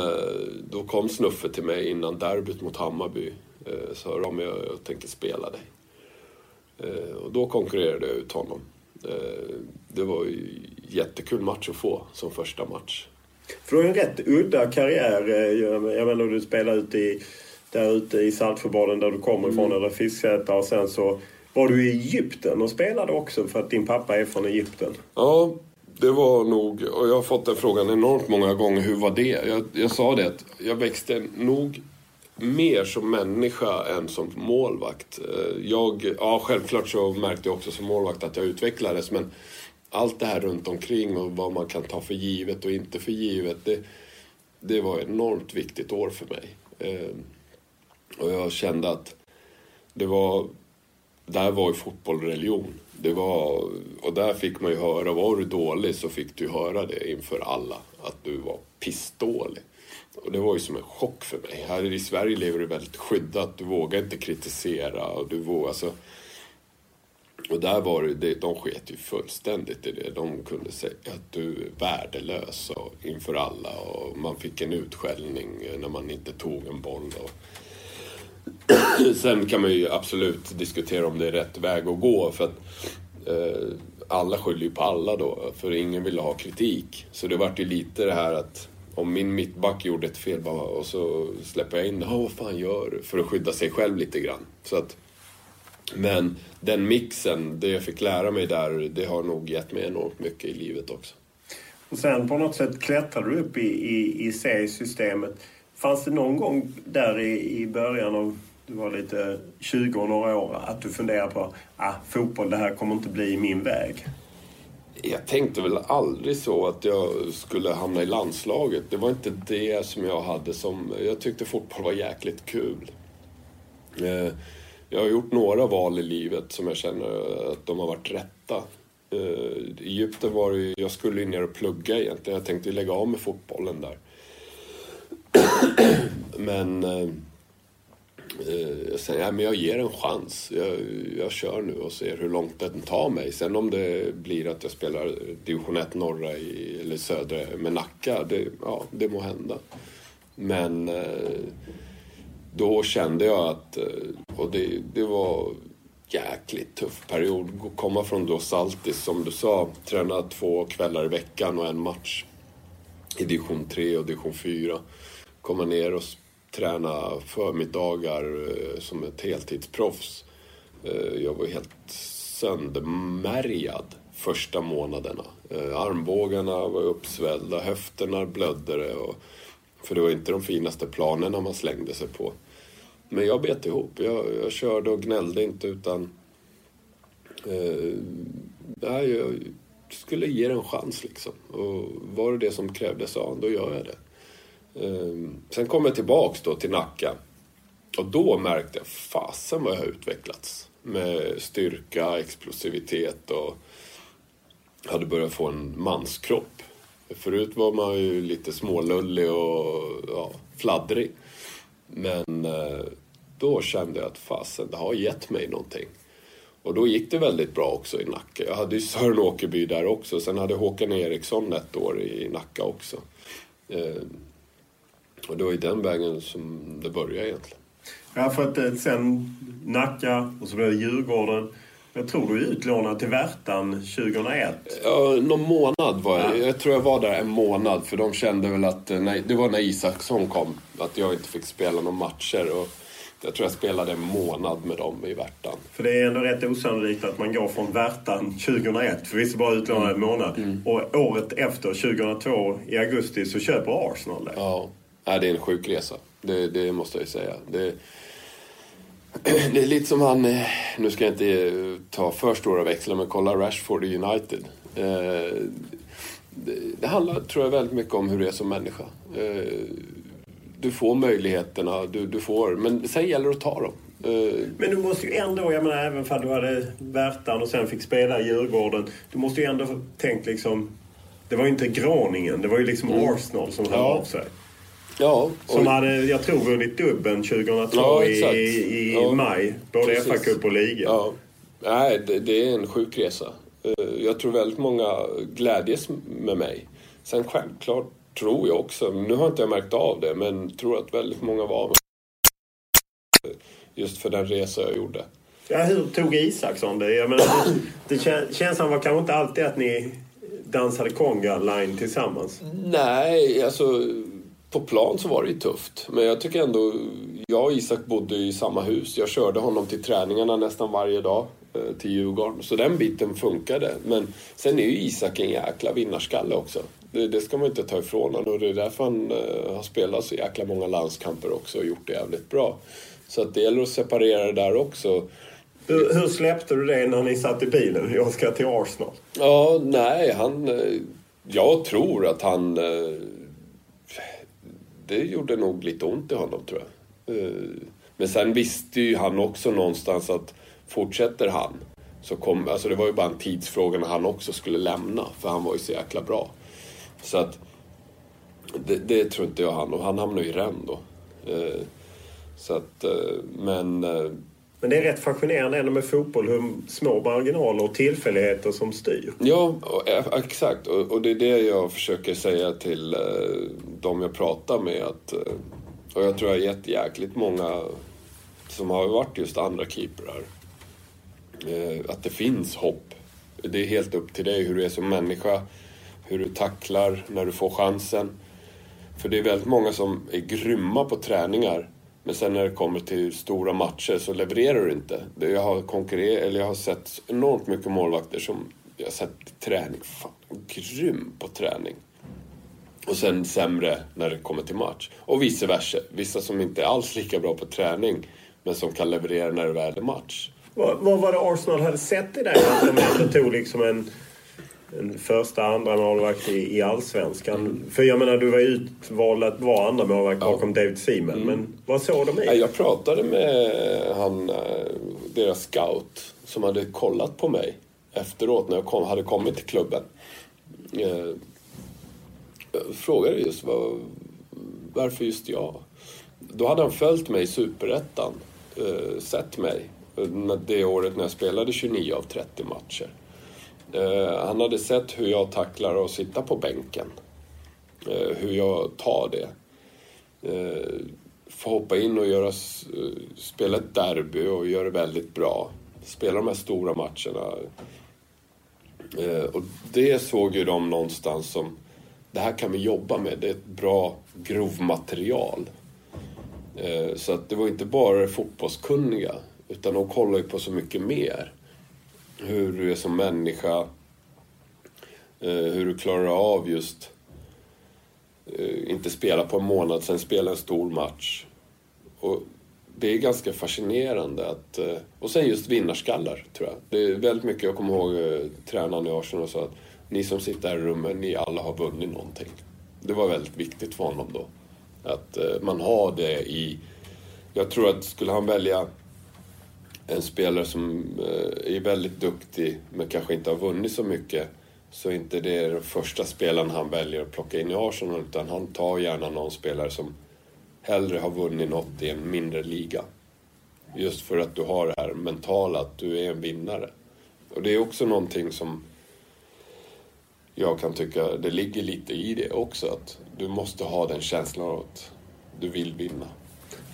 då kom Snuffe till mig innan derbyt mot Hammarby. Eh, Sa om jag, jag tänker spela dig. Eh, Och då konkurrerade jag ut honom. Det var ju jättekul match att få som första match. För du har en rätt udda karriär. Jag jag menar du spelade ut i, där ute i Saltsjöbaden där du kommer ifrån, Mm. eller Fisksätra. Och sen så var du i Egypten och spelade också för att din pappa är från Egypten. Ja, det var nog... Och jag har fått den frågan enormt många gånger. Hur var det? Jag, jag sa det att jag växte nog mer som människa än som målvakt. Eh, Jag, ja, självklart så märkte jag också som målvakt att jag utvecklades. Men allt det här runt omkring och vad man kan ta för givet och inte för givet. Det, det var ett enormt viktigt år för mig. Och jag kände att det var där var ju fotboll religion. Det var, och där fick man ju höra, var du dålig så fick du höra det inför alla, att du var pissdålig. Och det var ju som en chock för mig. Här i Sverige lever du väldigt skyddat, du vågar inte kritisera. Och, du vågar, alltså, och där var det, de sket ju fullständigt i det. De kunde säga att du är värdelös och, inför alla och man fick en utskällning när man inte tog en boll. Och, Sen kan man ju absolut diskutera om det är rätt väg att gå för att eh, alla skyller ju på alla då för ingen ville ha kritik. Så det vart ju lite det här att om min mittback gjorde ett fel bara, och så släpper jag in det. Ja, vad fan gör du? För att skydda sig själv lite grann. Så att, men den mixen, det jag fick lära mig där, det har nog gett mig enormt mycket i livet också. Och sen på något sätt klättrade du upp i, i, i seriesystemet. Fanns det någon gång där i, i början av, du var lite 20 och några år, att du funderade på ah, fotboll, det här kommer inte bli min väg? Jag tänkte väl aldrig så att jag skulle hamna i landslaget. Det var inte det som jag hade som... Jag tyckte fotboll var jäkligt kul. Eh, jag har gjort några val i livet som jag känner att de har varit rätta. Eh, I Egypten var det ju, jag skulle ju ner och plugga egentligen. Jag tänkte ju lägga av med fotbollen där. Men eh, eh, jag säger, ja, men jag ger en chans. Jag, jag kör nu och ser hur långt den tar mig. Sen om det blir att jag spelar division 1 norra i, eller södra med Nacka, det, ja, det må hända. Men eh, då kände jag att, eh, och det, det var jäkligt tuff period. Komma från då Saltis, som du sa, träna två kvällar i veckan och en match i division 3 och division 4. Komma ner och träna förmiddagar eh, som ett heltidsproffs. Eh, jag var helt söndermärgad första månaderna. Eh, armbågarna var uppsvällda, höfterna blödde det. Och, för det var inte de finaste planerna man slängde sig på. Men jag bet ihop. Jag, jag körde och gnällde inte utan... Eh, nej, jag skulle ge det en chans liksom. Och var det det som krävdes, ja, då gör jag det. Ehm, sen kom jag tillbaks då till Nacka. Och då märkte jag, fasen vad jag har utvecklats. Med styrka, explosivitet och... hade börjat få en manskropp. Förut var man ju lite smålullig och ja, fladdrig. Men eh, då kände jag att fasen, det har gett mig någonting. Och då gick det väldigt bra också i Nacka. Jag hade ju Sören Åkerby där också. Sen hade Håkan Eriksson ett år i Nacka också. Ehm, och det var ju den vägen som det började egentligen. Ja, för att eh, sen Nacka och så blev det Djurgården. Jag tror du är utlånad till Värtan 2001? Ja, någon månad var jag. Jag tror jag var där en månad för de kände väl att, eh, nej, det var när Isaksson kom, att jag inte fick spela några matcher. Och jag tror jag spelade en månad med dem i Värtan. För det är ändå rätt osannolikt att man går från Värtan 2001, för vi är bara utlånade en månad. Mm. Och året efter, 2002, i augusti, så köper Arsenal det. Ja, nej, det är en sjuk resa. Det, det måste jag ju säga. Det, det är lite som han, eh, nu ska jag inte ta för stora växlar, men kolla Rashford i United. Eh, det handlar, tror jag, väldigt mycket om hur du är som människa. Eh, du får möjligheterna, du, du får, men sen gäller det att ta dem. Men du måste ju ändå, jag menar även om du hade Värtan och sen fick spela i Djurgården. Du måste ju ändå tänkt liksom, det var ju inte Groningen, det var ju liksom mm. Arsenal som hörde ja. av sig. Ja. Som hade, jag tror, vunnit dubben 2002 ja, i, i ja. maj. Både FA-cup och liga. Nej, det, det, är en sjuk resa. Eh, jag tror väldigt många glädjes med mig. Sen självklart tror jag också, nu har inte jag märkt av det, men tror att väldigt många var med. Just för den resa jag gjorde. Ja, hur tog Isaksson det? Jag menar, det, det känslan var kanske inte alltid att ni dansade conga-line tillsammans? Nej, alltså på plan så var det ju tufft. Men jag tycker ändå, jag och Isak bodde i samma hus. Jag körde honom till träningarna nästan varje dag eh, till Djurgården. Så den biten funkade. Men sen är ju Isak en jäkla vinnarskalle också. Det, det ska man inte ta ifrån honom och det är därför han uh, har spelat så jäkla många landskamper också och gjort det jävligt bra. Så att det gäller att separera det där också. Hur, hur släppte du det när ni satt i bilen? Jag ska till Arsenal. Ja, nej, han... Uh, jag tror att han... Det gjorde nog lite ont i honom tror jag. Eh, men sen visste ju han också någonstans att fortsätter han så kom, alltså det var ju bara en tidsfråga när han också skulle lämna för han var ju så jäkla bra. Så att det, det tror inte jag han och han hamnade ju i Rennes då. Eh, så att, eh, men... Men det är rätt fascinerande ändå med fotboll hur små marginaler och tillfälligheter som styr. Ja, eh, exakt. Och det är det jag försöker säga till eh, de jag pratar med att, eh, och jag tror jag har gett jäkligt många som har varit just andra keeprar, eh, att det finns hopp. Det är helt upp till dig hur du är som människa, hur du tacklar när du får chansen. För det är väldigt många som är grymma på träningar men sen när det kommer till stora matcher så levererar du inte. Jag har, konkurrer eller jag har sett enormt mycket målvakter som jag har sett träning. Fan, grym på träning och sen sämre när det kommer till match. Och vice versa. Vissa som inte är alls lika bra på träning men som kan leverera när det väl är match. Vad, vad var det Arsenal hade sett i det? Att de tog liksom en, en första, andra målvakt i, i Allsvenskan. Mm. För jag menar, du var ju utvald att vara andra målvakt ja. bakom David Seaman. Mm. Men vad såg de i? Jag pratade med han, eh, deras scout som hade kollat på mig efteråt när jag kom, hade kommit till klubben. Eh, frågade just vad, varför just jag? Då hade han följt mig i Superettan, eh, sett mig det året när jag spelade 29 av 30 matcher. Eh, han hade sett hur jag tacklar att sitta på bänken. Eh, hur jag tar det. Eh, få hoppa in och göra, eh, spela ett derby och göra det väldigt bra. Spela de här stora matcherna. Och det såg ju de någonstans som det här kan vi jobba med. Det är ett bra grovmaterial. Så att det var inte bara det fotbollskunniga utan de kollade ju på så mycket mer. Hur du är som människa, eh, hur du klarar av just eh, inte spela på en månad, sen spela en stor match. Och det är ganska fascinerande att... Eh, och sen just vinnarskallar, tror jag. Det är väldigt mycket, jag kommer ihåg tränaren i Arsenal sa att ni som sitter här i rummet, ni alla har vunnit någonting. Det var väldigt viktigt för honom då. Att man har det i... Jag tror att skulle han välja en spelare som eh, är väldigt duktig men kanske inte har vunnit så mycket så inte det är den första spelaren han väljer att plocka in i Arsenal utan han tar gärna någon spelare som hellre har vunnit något i en mindre liga. Just för att du har det här mentala, att du är en vinnare. Och det är också någonting som jag kan tycka, det ligger lite i det också. Att du måste ha den känslan av att du vill vinna.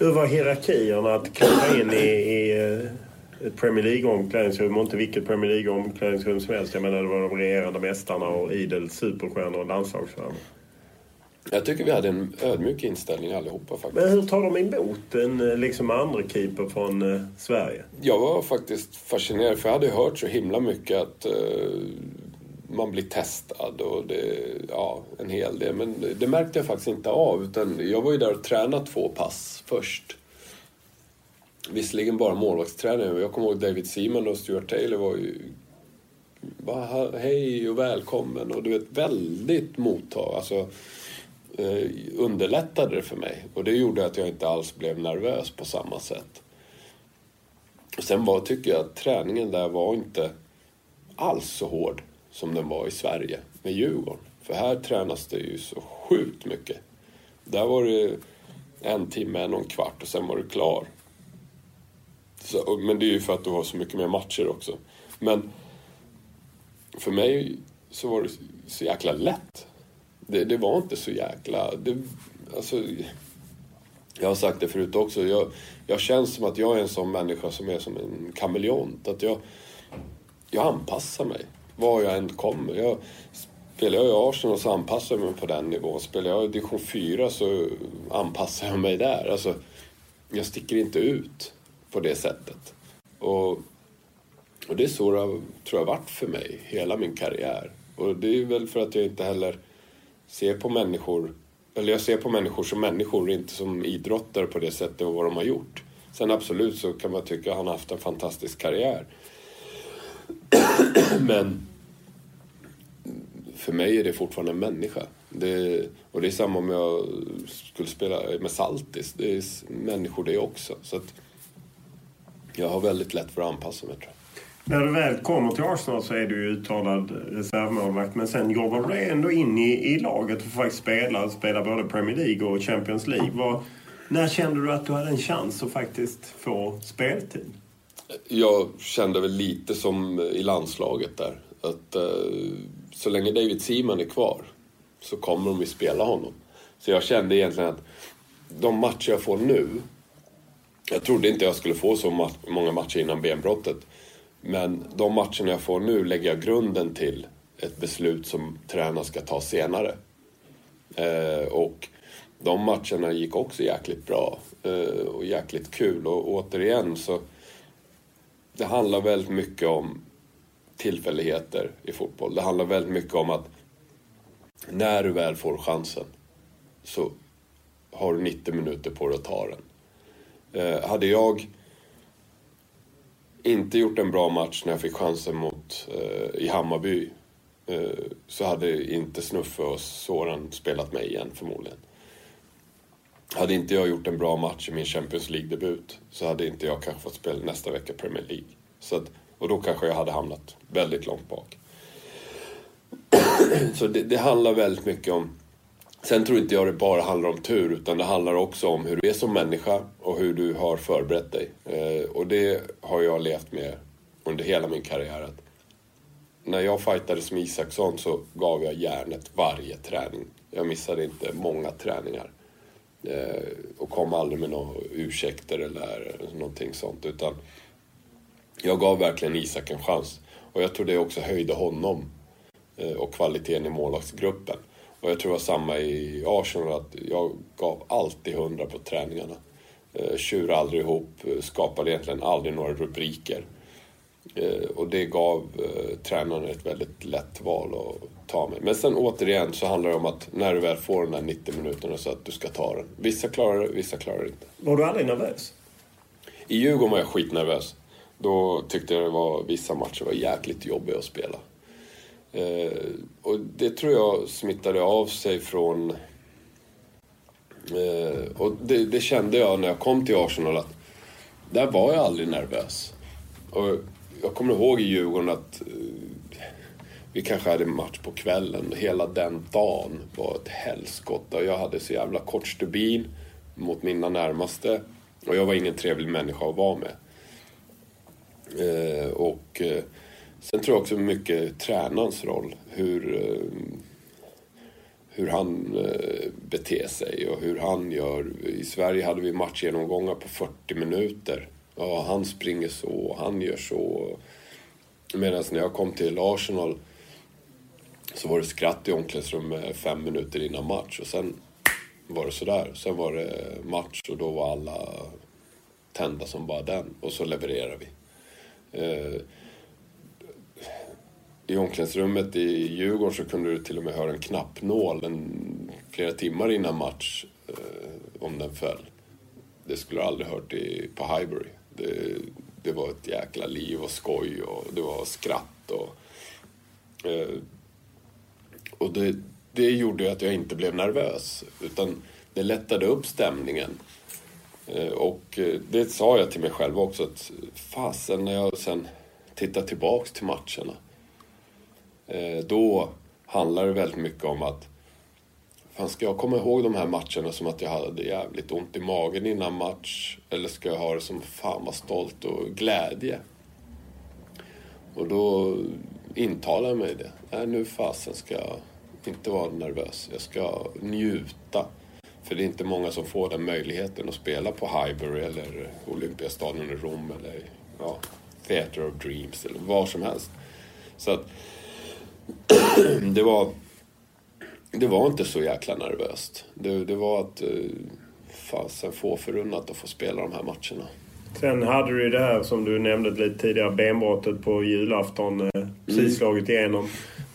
Hur var hierarkierna att kliva in i, i eh, ett Premier League-omklädningsrum och inte vilket Premier League-omklädningsrum som helst. Jag menar det var de regerande mästarna och idel superstjärnor och landslagsstjärnor. Jag tycker vi hade en ödmjuk inställning allihopa faktiskt. Men hur tar de emot en eh, liksom andra keeper från eh, Sverige? Jag var faktiskt fascinerad för jag hade hört så himla mycket att eh, man blir testad och det, ja, en hel del. Men det märkte jag faktiskt inte av utan jag var ju där och tränade två pass först. Visserligen bara målvaktsträning. Jag kommer ihåg David Seaman och Stuart Taylor var ju bara hej och välkommen och du vet väldigt mottag. Alltså, eh, underlättade det för mig. Och det gjorde att jag inte alls blev nervös på samma sätt. Sen var, tycker jag att träningen där var inte alls så hård som den var i Sverige med Djurgården. För här tränas det ju så sjukt mycket. Där var det en timme, en och en kvart och sen var du klar. Så, men det är ju för att du har så mycket mer matcher också. Men för mig så var det så jäkla lätt. Det, det var inte så jäkla... Det, alltså, jag har sagt det förut också. Jag, jag känns som att jag är en sån människa som är som en kameleont. Att jag, jag anpassar mig var jag än kommer. Jag, spelar jag i Arsenal så anpassar jag mig på den nivån. Spelar jag i division 4 så anpassar jag mig där. Alltså, jag sticker inte ut på det sättet. Och, och det är så det har, tror jag varit för mig hela min karriär. Och det är väl för att jag inte heller ser på människor, eller jag ser på människor som människor, inte som idrottare på det sättet och vad de har gjort. Sen absolut så kan man tycka att han har haft en fantastisk karriär. Men för mig är det fortfarande en människa. Det, och det är samma om jag skulle spela med Saltis. Det är människor det också. Så att jag har väldigt lätt för att anpassa mig tror jag. När du väl kommer till Arsenal så är du ju uttalad reservmålvakt men sen jobbar du dig ändå in i, i laget och får faktiskt spela, spela både Premier League och Champions League. Var, när kände du att du hade en chans att faktiskt få speltid? Jag kände väl lite som i landslaget där. Att uh, så länge David Seaman är kvar så kommer de ju spela honom. Så jag kände egentligen att de matcher jag får nu jag trodde inte jag skulle få så många matcher innan benbrottet. Men de matcherna jag får nu lägger jag grunden till ett beslut som tränaren ska ta senare. Eh, och de matcherna gick också jäkligt bra eh, och jäkligt kul. Och återigen så det handlar väldigt mycket om tillfälligheter i fotboll. Det handlar väldigt mycket om att när du väl får chansen så har du 90 minuter på dig att ta den. Eh, hade jag inte gjort en bra match när jag fick chansen mot, eh, i Hammarby eh, så hade inte Snuffe och Soran spelat mig igen förmodligen. Hade inte jag gjort en bra match i min Champions League-debut så hade inte jag kanske fått spela nästa vecka Premier League. Så att, och då kanske jag hade hamnat väldigt långt bak. så det, det handlar väldigt mycket om Sen tror inte jag det bara handlar om tur utan det handlar också om hur du är som människa och hur du har förberett dig. Eh, och det har jag levt med under hela min karriär. När jag fightades med Isaksson så gav jag järnet varje träning. Jag missade inte många träningar. Eh, och kom aldrig med några ursäkter eller någonting sånt. Utan jag gav verkligen Isak en chans. Och jag tror det också höjde honom eh, och kvaliteten i målvaktsgruppen. Och jag tror det var samma i Arsenal, att jag gav alltid hundra på träningarna. Eh, tjurade aldrig ihop, skapade egentligen aldrig några rubriker. Eh, och det gav eh, tränaren ett väldigt lätt val att ta med. Men sen återigen så handlar det om att när du väl får de här 90 minuterna så att du ska ta den. Vissa klarar det, vissa klarar det inte. Var du aldrig nervös? I Djurgården var jag skitnervös. Då tyckte jag det var, vissa matcher var jäkligt jobbiga att spela. Eh, och det tror jag smittade av sig från... Eh, och det, det, kände jag när jag kom till Arsenal att där var jag aldrig nervös. Och jag kommer ihåg i Djurgården att eh, vi kanske hade match på kvällen. Hela den dagen var ett helskotta. Jag hade så jävla kort stubin mot mina närmaste. Och jag var ingen trevlig människa att vara med. Eh, och eh, sen tror jag också mycket tränarens roll. Hur, eh, hur han eh, beter sig och hur han gör. I Sverige hade vi matchgenomgångar på 40 minuter. Ja, han springer så, han gör så. Medan när jag kom till Arsenal så var det skratt i omklädningsrummet fem minuter innan match och sen var det sådär. Sen var det match och då var alla tända som bara den och så levererade vi. Eh, I omklädningsrummet i Djurgården så kunde du till och med höra en knappnål en, flera timmar innan match eh, om den föll. Det skulle du aldrig hört i, på Highbury. Det, det var ett jäkla liv och skoj och det var skratt och... Eh, och det, det gjorde att jag inte blev nervös. Utan det lättade upp stämningen. Eh, och eh, det sa jag till mig själv också att fasen när jag sen tittar tillbaks till matcherna. Eh, då handlar det väldigt mycket om att Fan, ska jag komma ihåg de här matcherna som att jag hade jävligt ont i magen innan match? Eller ska jag ha det som fan vad stolt och glädje? Och då intalar jag mig det. Nej, nu fasen ska jag inte vara nervös. Jag ska njuta. För det är inte många som får den möjligheten att spela på Highbury eller Olympiastadion i Rom eller ja, Theatre of Dreams eller var som helst. Så att det var det var inte så jäkla nervöst. Det, det var att eh, fasen få förunnat att få spela de här matcherna. Sen hade du ju det här som du nämnde lite tidigare, benbrottet på julafton. Eh, precis mm. slagit igenom.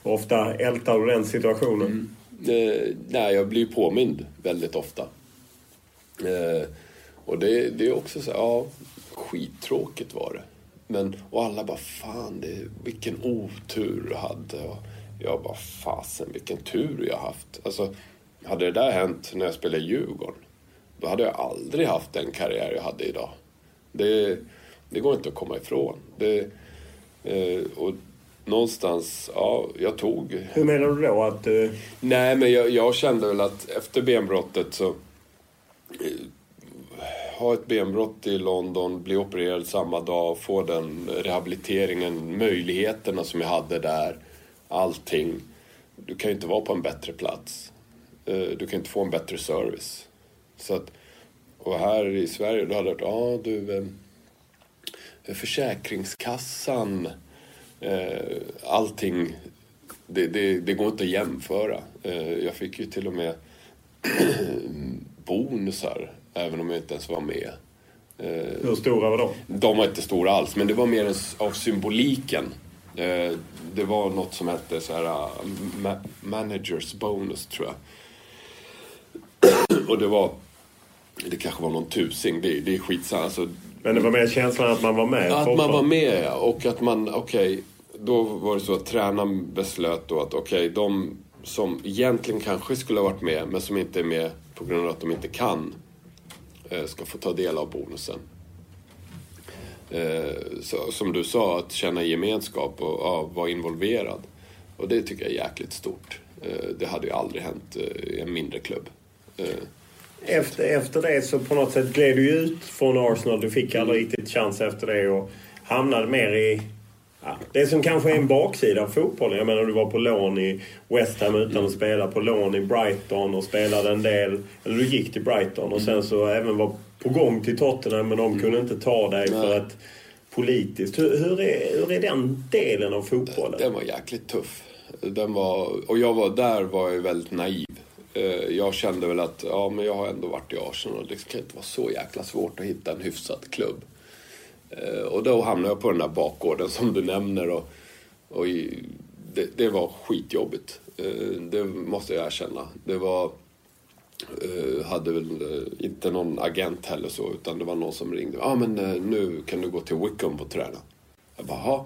Ofta ältar du den situationen? Mm. Eh, nej, jag blir påmind väldigt ofta. Eh, och det, det är också så ja, skittråkigt var det. Men, och alla bara, fan, det, vilken otur du hade. Och jag bara, fasen vilken tur jag haft. Alltså, hade det där hänt när jag spelade i Djurgården, då hade jag aldrig haft den karriär jag hade idag. Det, det går inte att komma ifrån. Det, eh, och någonstans, ja, jag tog... Hur menar du då att... Uh... Nej, men jag, jag, kände väl att efter benbrottet så... Eh, ha ett benbrott i London, bli opererad samma dag, få den rehabiliteringen, möjligheterna som jag hade där. Allting. Du kan ju inte vara på en bättre plats. Uh, du kan inte få en bättre service. Så att, och här i Sverige, då hade jag hört, ja du... Försäkringskassan eh, allting, det, det, det, går inte att jämföra. Eh, jag fick ju till och med bonusar, även om jag inte ens var med. Eh, Hur stora var de? De var inte stora alls, men det var mer av symboliken. Eh, det var något som hette så här, uh, ma managers bonus, tror jag. Och det var, det kanske var någon tusing, det, det är skitsamma. Alltså, men det var mer känslan att man var med? Att man var med, ja. Och att man, okej. Okay, då var det så att tränaren beslöt då att okej, okay, de som egentligen kanske skulle ha varit med, men som inte är med på grund av att de inte kan, eh, ska få ta del av bonusen. Eh, så, som du sa, att känna gemenskap och ja, vara involverad. Och det tycker jag är jäkligt stort. Eh, det hade ju aldrig hänt eh, i en mindre klubb eh. efter, efter det så på något sätt gled du ut från Arsenal. Du fick aldrig riktigt chans efter det och hamnade mer i ja, det som kanske är en baksida av fotbollen. Jag menar du var på lån i West Ham utan att spela. På lån i Brighton och spelade en del. Eller du gick till Brighton och sen så även var på gång till Tottenham men de kunde inte ta dig för att politiskt. Hur, hur, är, hur är den delen av fotbollen? Den var jäkligt tuff. Den var, och jag var, där var jag väldigt naiv. Eh, jag kände väl att ja, men jag har ändå varit i Arsenal. Det kan inte vara så jäkla svårt att hitta en hyfsad klubb. Eh, och då hamnade jag på den där bakgården som du nämner. Och, och det, det, var skitjobbigt. Eh, det måste jag erkänna. Det var... Eh, hade väl eh, inte någon agent heller så, utan det var någon som ringde. Ja, ah, men eh, nu kan du gå till Wickham och träna. Jag bara, jaha.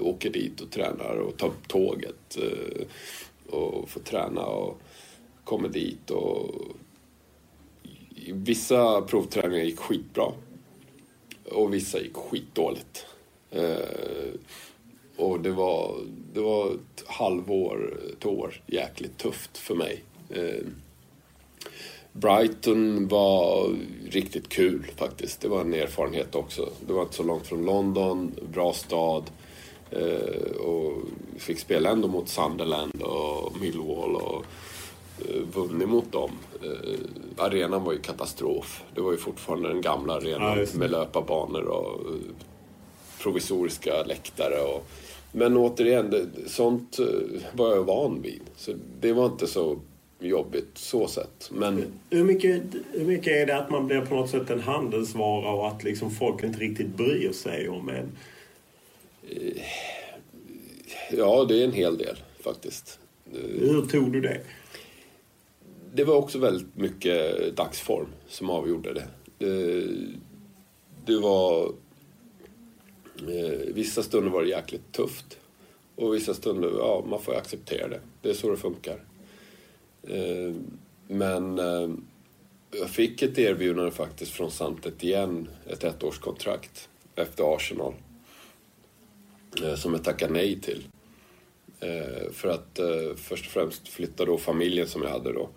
Åker dit och tränar och tar tåget och får träna. Och, kommer dit och vissa provträningar gick skitbra och vissa gick skitdåligt. Och det var, det var ett halvår, ett år jäkligt tufft för mig. Brighton var riktigt kul faktiskt. Det var en erfarenhet också. Det var inte så långt från London, bra stad. Eh, och fick spela ändå mot Sunderland och Millwall och eh, vunnit mot dem. Eh, arenan var ju katastrof. Det var ju fortfarande den gamla arenan Ja, med löparbanor och provisoriska läktare. Och, men återigen, sånt var jag van vid. Så det var inte så jobbigt så sett. Men Hur mycket, hur mycket är det att man blir på något sätt en handelsvara och att liksom folk inte riktigt bryr sig om en? ja, det är en hel del faktiskt. Hur tog du det? Det var också väldigt mycket dagsform som avgjorde det. Det, det var... Eh, vissa stunder var det jäkligt tufft. Och vissa stunder, ja, man får acceptera det. Det är så det funkar. Eh, men eh, jag fick ett erbjudande faktiskt från Santet igen, ett ettårskontrakt efter Arsenal. Eh, som jag tackade nej till. För att först och främst flytta då familjen som jag hade då.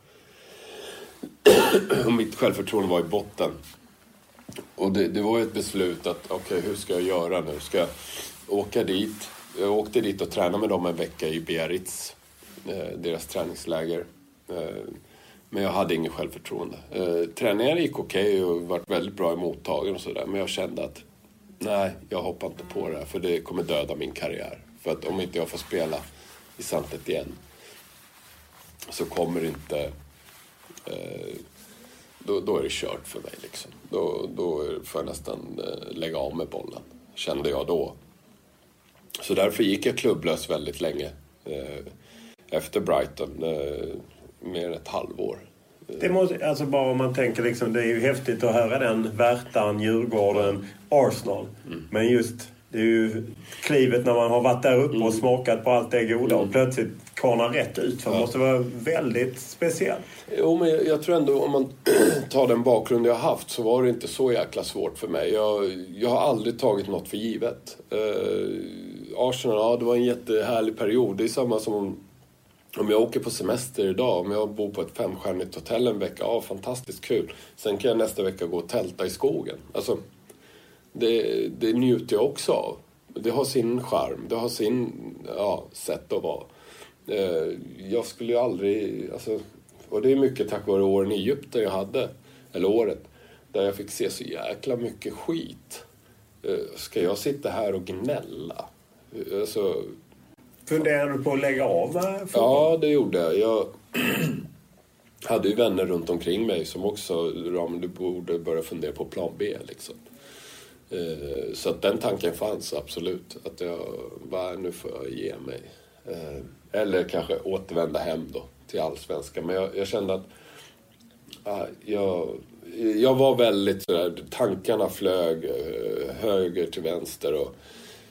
och mitt självförtroende var i botten. Och det, det var ju ett beslut att, okej hur ska jag göra nu? Ska jag åka dit? Jag åkte dit och tränade med dem en vecka i Biarritz. Deras träningsläger. Eh, men jag hade inget självförtroende. Eh, Träningarna gick okej och varit väldigt bra i mottagen och sådär. Men jag kände att nej, jag hoppar inte på det här för det kommer döda min karriär. För att om inte jag får spela i Santet igen så kommer inte... Eh, då, då är det kört för mig liksom. Då, då får jag nästan lägga av med bollen, kände jag då. Så därför gick jag klubblös väldigt länge. Efter Brighton, mer än ett halvår. Det måste, alltså bara om man tänker liksom, det är ju häftigt att höra den Värtan, Djurgården, Arsenal. Men just det är ju klivet när man har varit där uppe och smakat på allt det goda och plötsligt kanar rätt ut. För det måste vara väldigt speciellt. Jo, men jag, jag tror ändå om man tar den bakgrund jag har haft så var det inte så jäkla svårt för mig. Jag, jag har aldrig tagit något för givet. Eh, Arsenal, ja det var en jättehärlig period. Det är samma som om, jag åker på semester idag. Om jag bor på ett femstjärnigt hotell en vecka, ja fantastiskt kul. Sen kan jag nästa vecka gå och tälta i skogen. Alltså, det, det njuter jag också av. Det har sin charm, det har sin ja, sätt att vara. Eh, jag skulle ju aldrig, alltså, och det är mycket tack vare åren i Egypten jag hade, eller året, där jag fick se så jäkla mycket skit. Eh, ska jag sitta här och gnälla? Eh, alltså, Funderar du på att lägga av fotboll? Ja, det gjorde jag. Jag hade ju vänner runt omkring mig som också, men du borde börja fundera på plan B liksom. Eh, Så att den tanken fanns absolut. Att jag, bara, nu får jag ge mig. Eh, Eller kanske återvända hem då till allsvenskan. Men jag, jag kände att ja, jag, jag var väldigt sådär, tankarna flög eh, höger till vänster och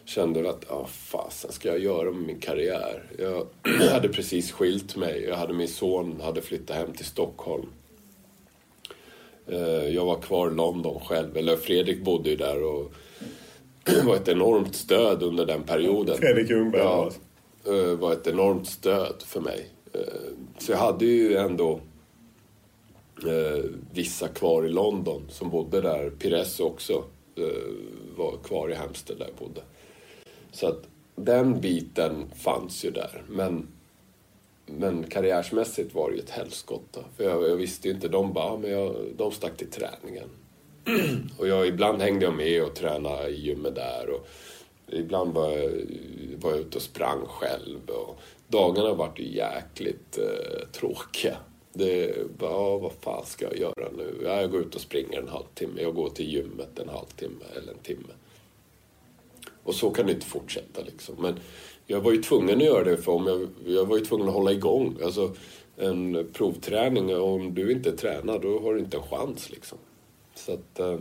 kände att, ja fasen ska jag göra med min karriär? Jag hade precis skilt mig, jag hade min son, hade flyttat hem till Stockholm. Eh, Jag var kvar i London själv, eller Fredrik bodde ju där och var ett enormt stöd under den perioden. Fredrik Ljungberg. Ja, eh, var ett enormt stöd för mig. Eh, Så jag hade ju ändå vissa kvar i London som bodde där. Pires också var kvar i Hampstead där jag bodde. Så att den biten fanns ju där. Men, men karriärsmässigt var det ju ett helskotta. För jag, jag visste ju inte, de bara, ah, men jag, de stack till träningen. och jag, ibland hängde jag med och tränade i gymmet där. Och ibland var jag, var jag ute och sprang själv. Och dagarna vart ju jäkligt eh, tråkiga. Det bara, ah, vad fan ska jag göra nu? Jag går ut och springer en halvtimme. Jag går till gymmet en halvtimme eller en timme. Och så kan det inte fortsätta liksom. Men jag var ju tvungen att göra det för om jag, jag var ju tvungen att hålla igång. Alltså en provträning, om du inte tränar då har du inte en chans liksom. Så att... Eh,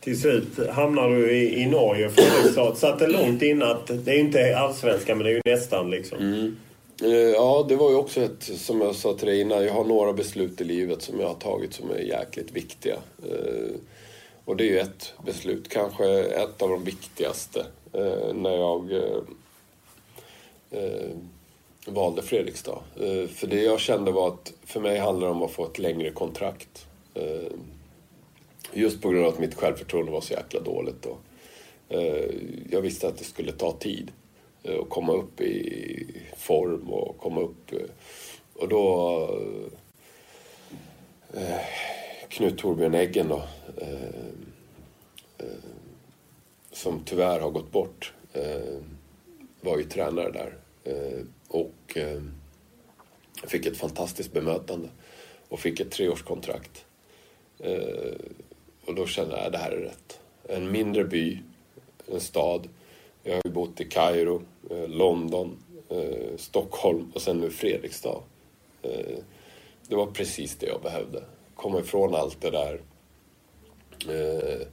Till slut hamnar du i, i Norge. Fredrikstad satte långt in att det är ju inte allsvenskan men det är ju nästan liksom. Eh, Ja, det var ju också ett, som jag sa till dig innan, jag har några beslut i livet som jag har tagit som är jäkligt viktiga. Och det är ju ett beslut, kanske ett av de viktigaste, eh, när jag eh, eh, valde Fredrikstad. Eh, för det jag kände var att för mig handlar det om att få ett längre kontrakt. Eh, just på grund av att mitt självförtroende var så jäkla dåligt. då. eh, jag visste att det skulle ta tid eh, att komma upp i form och komma upp. Eh, och då... Eh, Knut Torbjörn Eggen då. Eh, eh, som tyvärr har gått bort. Eh, var ju tränare där. och fick ett fantastiskt bemötande. Och fick ett treårskontrakt. och då kände jag att det här är rätt. En mindre by, en stad. Jag har ju bott i Kairo, London, eh, Stockholm och sen nu Fredrikstad. Eh, det var precis det jag behövde. Komma ifrån allt det där eh,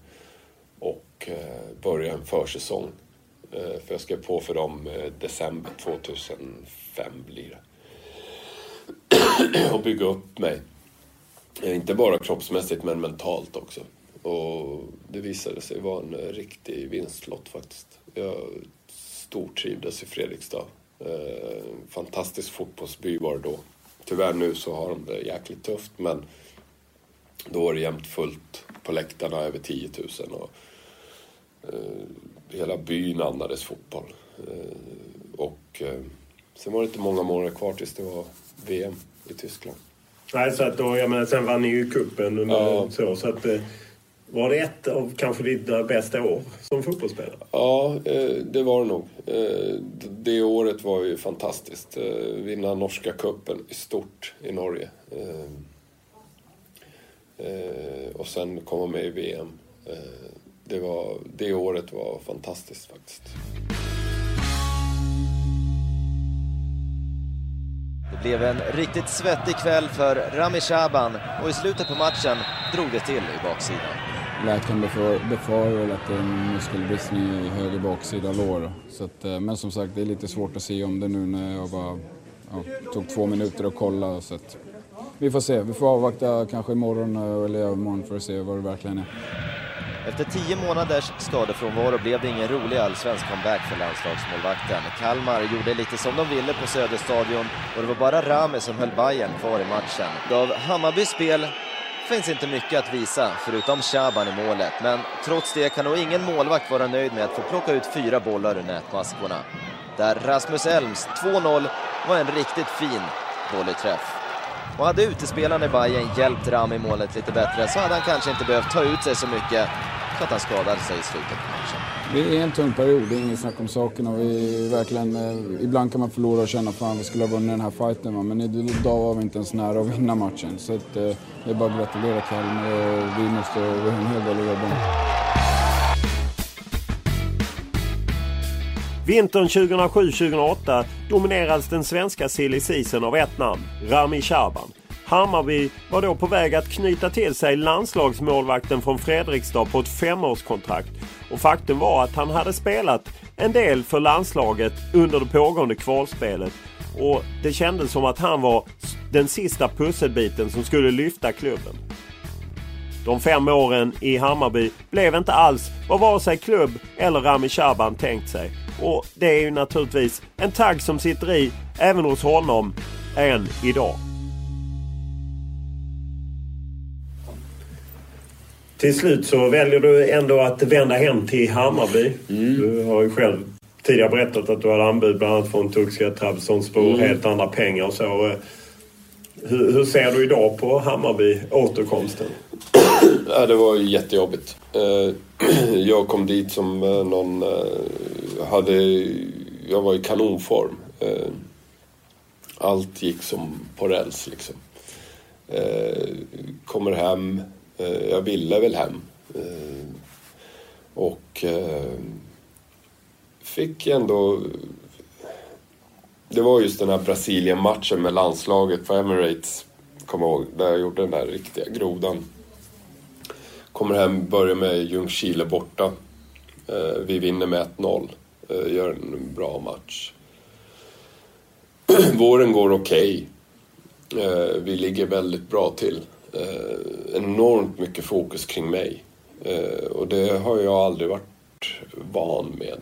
och eh, börja en försäsong. Eh, för jag skrev på för dem eh, december 2005 blir det. och bygga upp mig. Eh, inte bara kroppsmässigt men mentalt också. Och det visade sig vara en riktig vinstlott faktiskt. Jag stortrivdes i Fredrikstad. Eh, fantastisk fotbollsby var det då. Tyvärr nu så har de det jäkligt tufft men då var det jämnt fullt på läktarna, över 10 000. Och, eh, hela byn andades fotboll. Eh, och eh, sen var det inte många månader kvar tills det var VM i Tyskland. Nej, så att då, jag menar, sen vann ni ju cupen under ja. så. så att, eh, var det ett av kanske dina bästa år som fotbollsspelare? Ja, eh, det var det nog. Eh, det året var ju fantastiskt. Vinna norska kuppen i stort i Norge. Och sen komma med i VM. Det, var, det året var fantastiskt faktiskt. Det blev en riktigt svettig kväll för Rami Shaban och i slutet på matchen drog det till i baksidan läkaren befarar att det är en muskelbristning i höger baksida lår. Så att, eh, men som sagt, det är lite svårt att se om det nu när jag bara ja, tog två minuter att kolla. Så att, vi får se. Vi får avvakta kanske imorgon eh, eller övermorgon för att se vad det verkligen är. Efter tio månaders skadefrånvaro blev det ingen rolig allsvensk comeback för landslagsmålvakten. Kalmar gjorde lite som de ville på Söderstadion och det var bara Rami som höll Bayern kvar i matchen. Av Hammarbys spel finns inte mycket att visa, förutom Shaban i målet. Men trots det kan nog ingen målvakt vara nöjd med att få plocka ut fyra bollar ur nätmaskorna. Där Rasmus Elms 2-0 var en riktigt fin volleyträff. Och hade utespelarna i Bayern hjälpt Ram i målet lite bättre så hade han kanske inte behövt ta ut sig så mycket så att han skadade sig i slutet på matchen. Det är en tung period, det är inget snack om saken. Och vi verkligen, eh, ibland kan man förlora och känna att vi skulle ha vunnit den här fighten. Va? Men idag var vi inte ens nära att vinna matchen. Så att, eh, det är bara att gratulera Kalmar och vi måste, vi en hel del att jobba med. Vintern 2007-2008 dominerades den svenska silly season av ett namn, Rami Shaban. Hammarby var då på väg att knyta till sig landslagsmålvakten från Fredrikstad på ett femårskontrakt. Och faktum var att han hade spelat en del för landslaget under det pågående kvalspelet. Och det kändes som att han var den sista pusselbiten som skulle lyfta klubben. De fem åren i Hammarby blev inte alls vad vare sig klubb eller Rami Shaban tänkt sig. Och det är ju naturligtvis en tagg som sitter i även hos honom än idag. Till slut så väljer du ändå att vända hem till Hammarby. Mm. Du har ju själv tidigare berättat att du hade anbud bland annat från Turkiska Trabzonspor, mm. helt andra pengar och så. Hur, hur, ser du idag på Hammarby, återkomsten? Ja, det var jättejobbigt. Eh, jag kom dit som eh, någon... Hade, jag var i kanonform. Eh, allt gick som på räls liksom. Eh, kommer hem eh, jag ville väl hem. Och fick ändå... Det var just den här Brasilien-matchen med landslaget på Emirates, kommer ihåg, där jag gjorde den där riktiga grodan. Kommer hem, börjar med Ljungskile borta. Vi vinner med 1-0, gör en bra match. Våren går okej. Okay. Vi ligger väldigt bra till eh, enormt mycket fokus kring mig. Eh, och det har jag aldrig varit van med.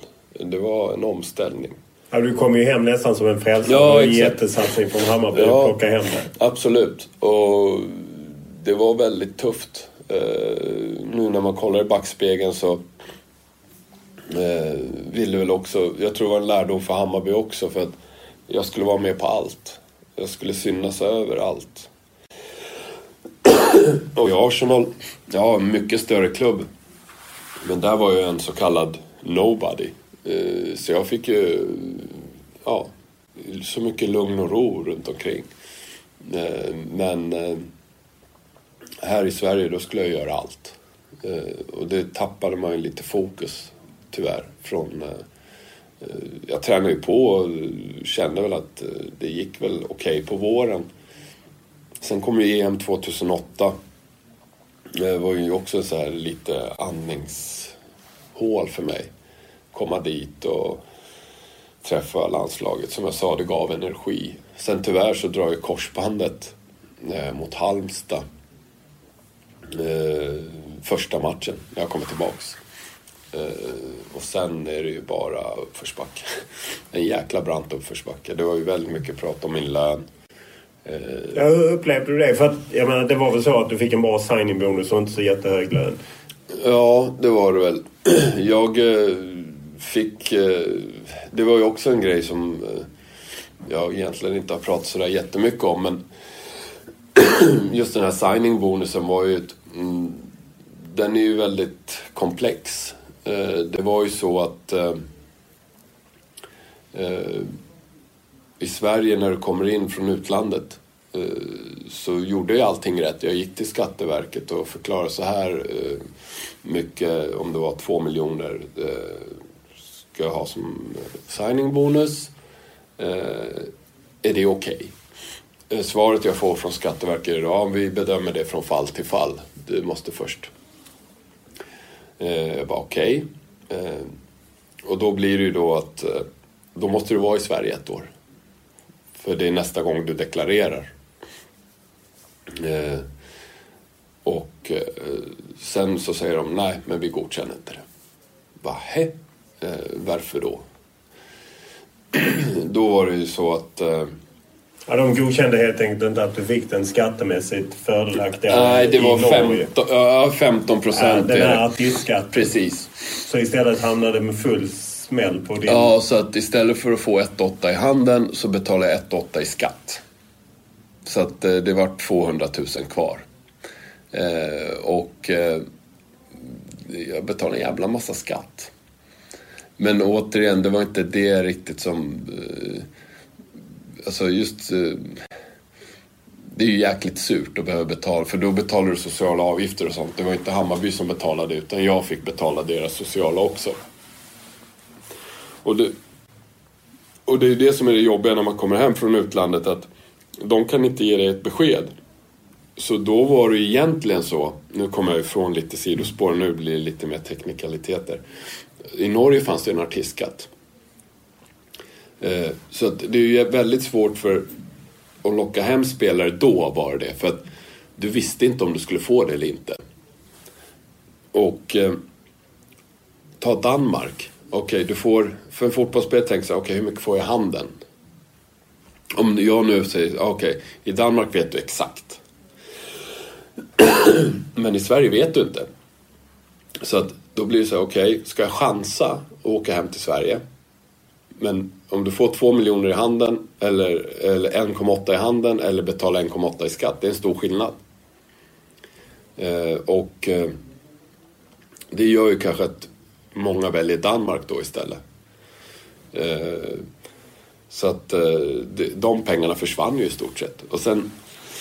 Det var en omställning. Ja, du kom ju hem nästan som en frälsare. Ja, en jättesatsning från Hammarby Ja. att plocka hem det. Absolut. Och det var väldigt tufft. Eh, nu när man kollar i backspegeln så eh, ville väl också, jag tror det var en lärdom för Hammarby också för att jag skulle vara med på allt. Jag skulle synas överallt. Och i Arsenal, ja, mycket större klubb. Men där var jag en så kallad nobody. Eh, Så jag fick ju, ja, så mycket lugn och ro runt omkring. Eh, Men eh, här i Sverige då skulle jag göra allt. Eh, och det tappade man ju lite fokus tyvärr. Från, eh, eh jag tränade ju på och kände väl att eh, det gick väl okej på våren. Sen kom ju EM 2008. Det var ju också så här lite andningshål för mig. Komma dit och träffa landslaget. Som jag sa, det gav energi. Sen tyvärr så drar ju korsbandet eh, mot Halmstad. Eh, första matchen när jag kommer tillbaks. Eh, och sen är det ju bara uppförsbacke. En jäkla brant uppförsbacke. Det var ju väldigt mycket prat om min lön. Eh, hur upplevde du det? För att, jag menar, det var väl så att du fick en bra signing-bonus och inte så jättehög lön. Ja, det var det väl. Jag eh, fick... eh, Det var ju också en grej som eh, jag egentligen inte har pratat sådär jättemycket om. Men just den här signing-bonusen var ju... Ett, mm, den är ju väldigt komplex. Eh, Det var ju så att... eh, eh, I Sverige när du kommer in från utlandet eh, så gjorde jag allting rätt. Jag gick till Skatteverket och förklarade så här eh, mycket, om det var två miljoner, eh, ska jag ha som signing bonus. Eh, är det okej? Okay? Svaret jag får från Skatteverket är ja, vi bedömer det från fall till fall. Du måste först. Eh, jag bara okej. Okay. Och då blir det ju då att eh, då måste du vara i Sverige ett år. För det är nästa gång du deklarerar. Och sen så säger de nej, men vi godkänner inte det. Va, hä? Varför då? då var det ju så att eh, Ja, de godkände helt enkelt inte att du fick den skattemässigt fördelaktiga Nej, det var Norge. 15, ja, 15 procent. Ja, den här artistskatten. Precis. Så istället hamnade med full smäll på din... Ja, så att istället för att få 1,8 i handen så betalar jag 1,8 i skatt. Så att eh, det var 200 000 kvar. Eh, och eh, jag betalade en jävla massa skatt. Men återigen, det var inte det riktigt som... Alltså just... Eh, det är ju jäkligt surt att behöva betala, för då betalar du sociala avgifter och sånt. Det var inte Hammarby som betalade utan jag fick betala deras sociala också. Och det, och det är det som är det jobbiga när man kommer hem från utlandet att de kan inte ge dig ett besked. Så då var det egentligen så, nu kommer jag ifrån lite sidospår, nu blir det lite mer teknikaliteter. I Norge fanns det en artistskatt. Eh, så att det är ju väldigt svårt för att locka hem spelare då var det för att du visste inte om du skulle få det eller inte. Och eh, ta Danmark. Okej, du får, för en fotbollsspelare tänker så här, okay, hur mycket får jag i handen? Om jag nu säger, okej, i Danmark vet du exakt. Men i Sverige vet du inte. Så att då blir det så här, okej, ska jag chansa och åka hem till Sverige? Men om du får två miljoner i handen eller, eller 1,8 i handen eller betala 1,8 i skatt, det är en stor skillnad. Eh, och eh, det gör ju kanske att många väljer Danmark då istället. Eh, så att eh, de, de pengarna försvann ju i stort sett. Och sen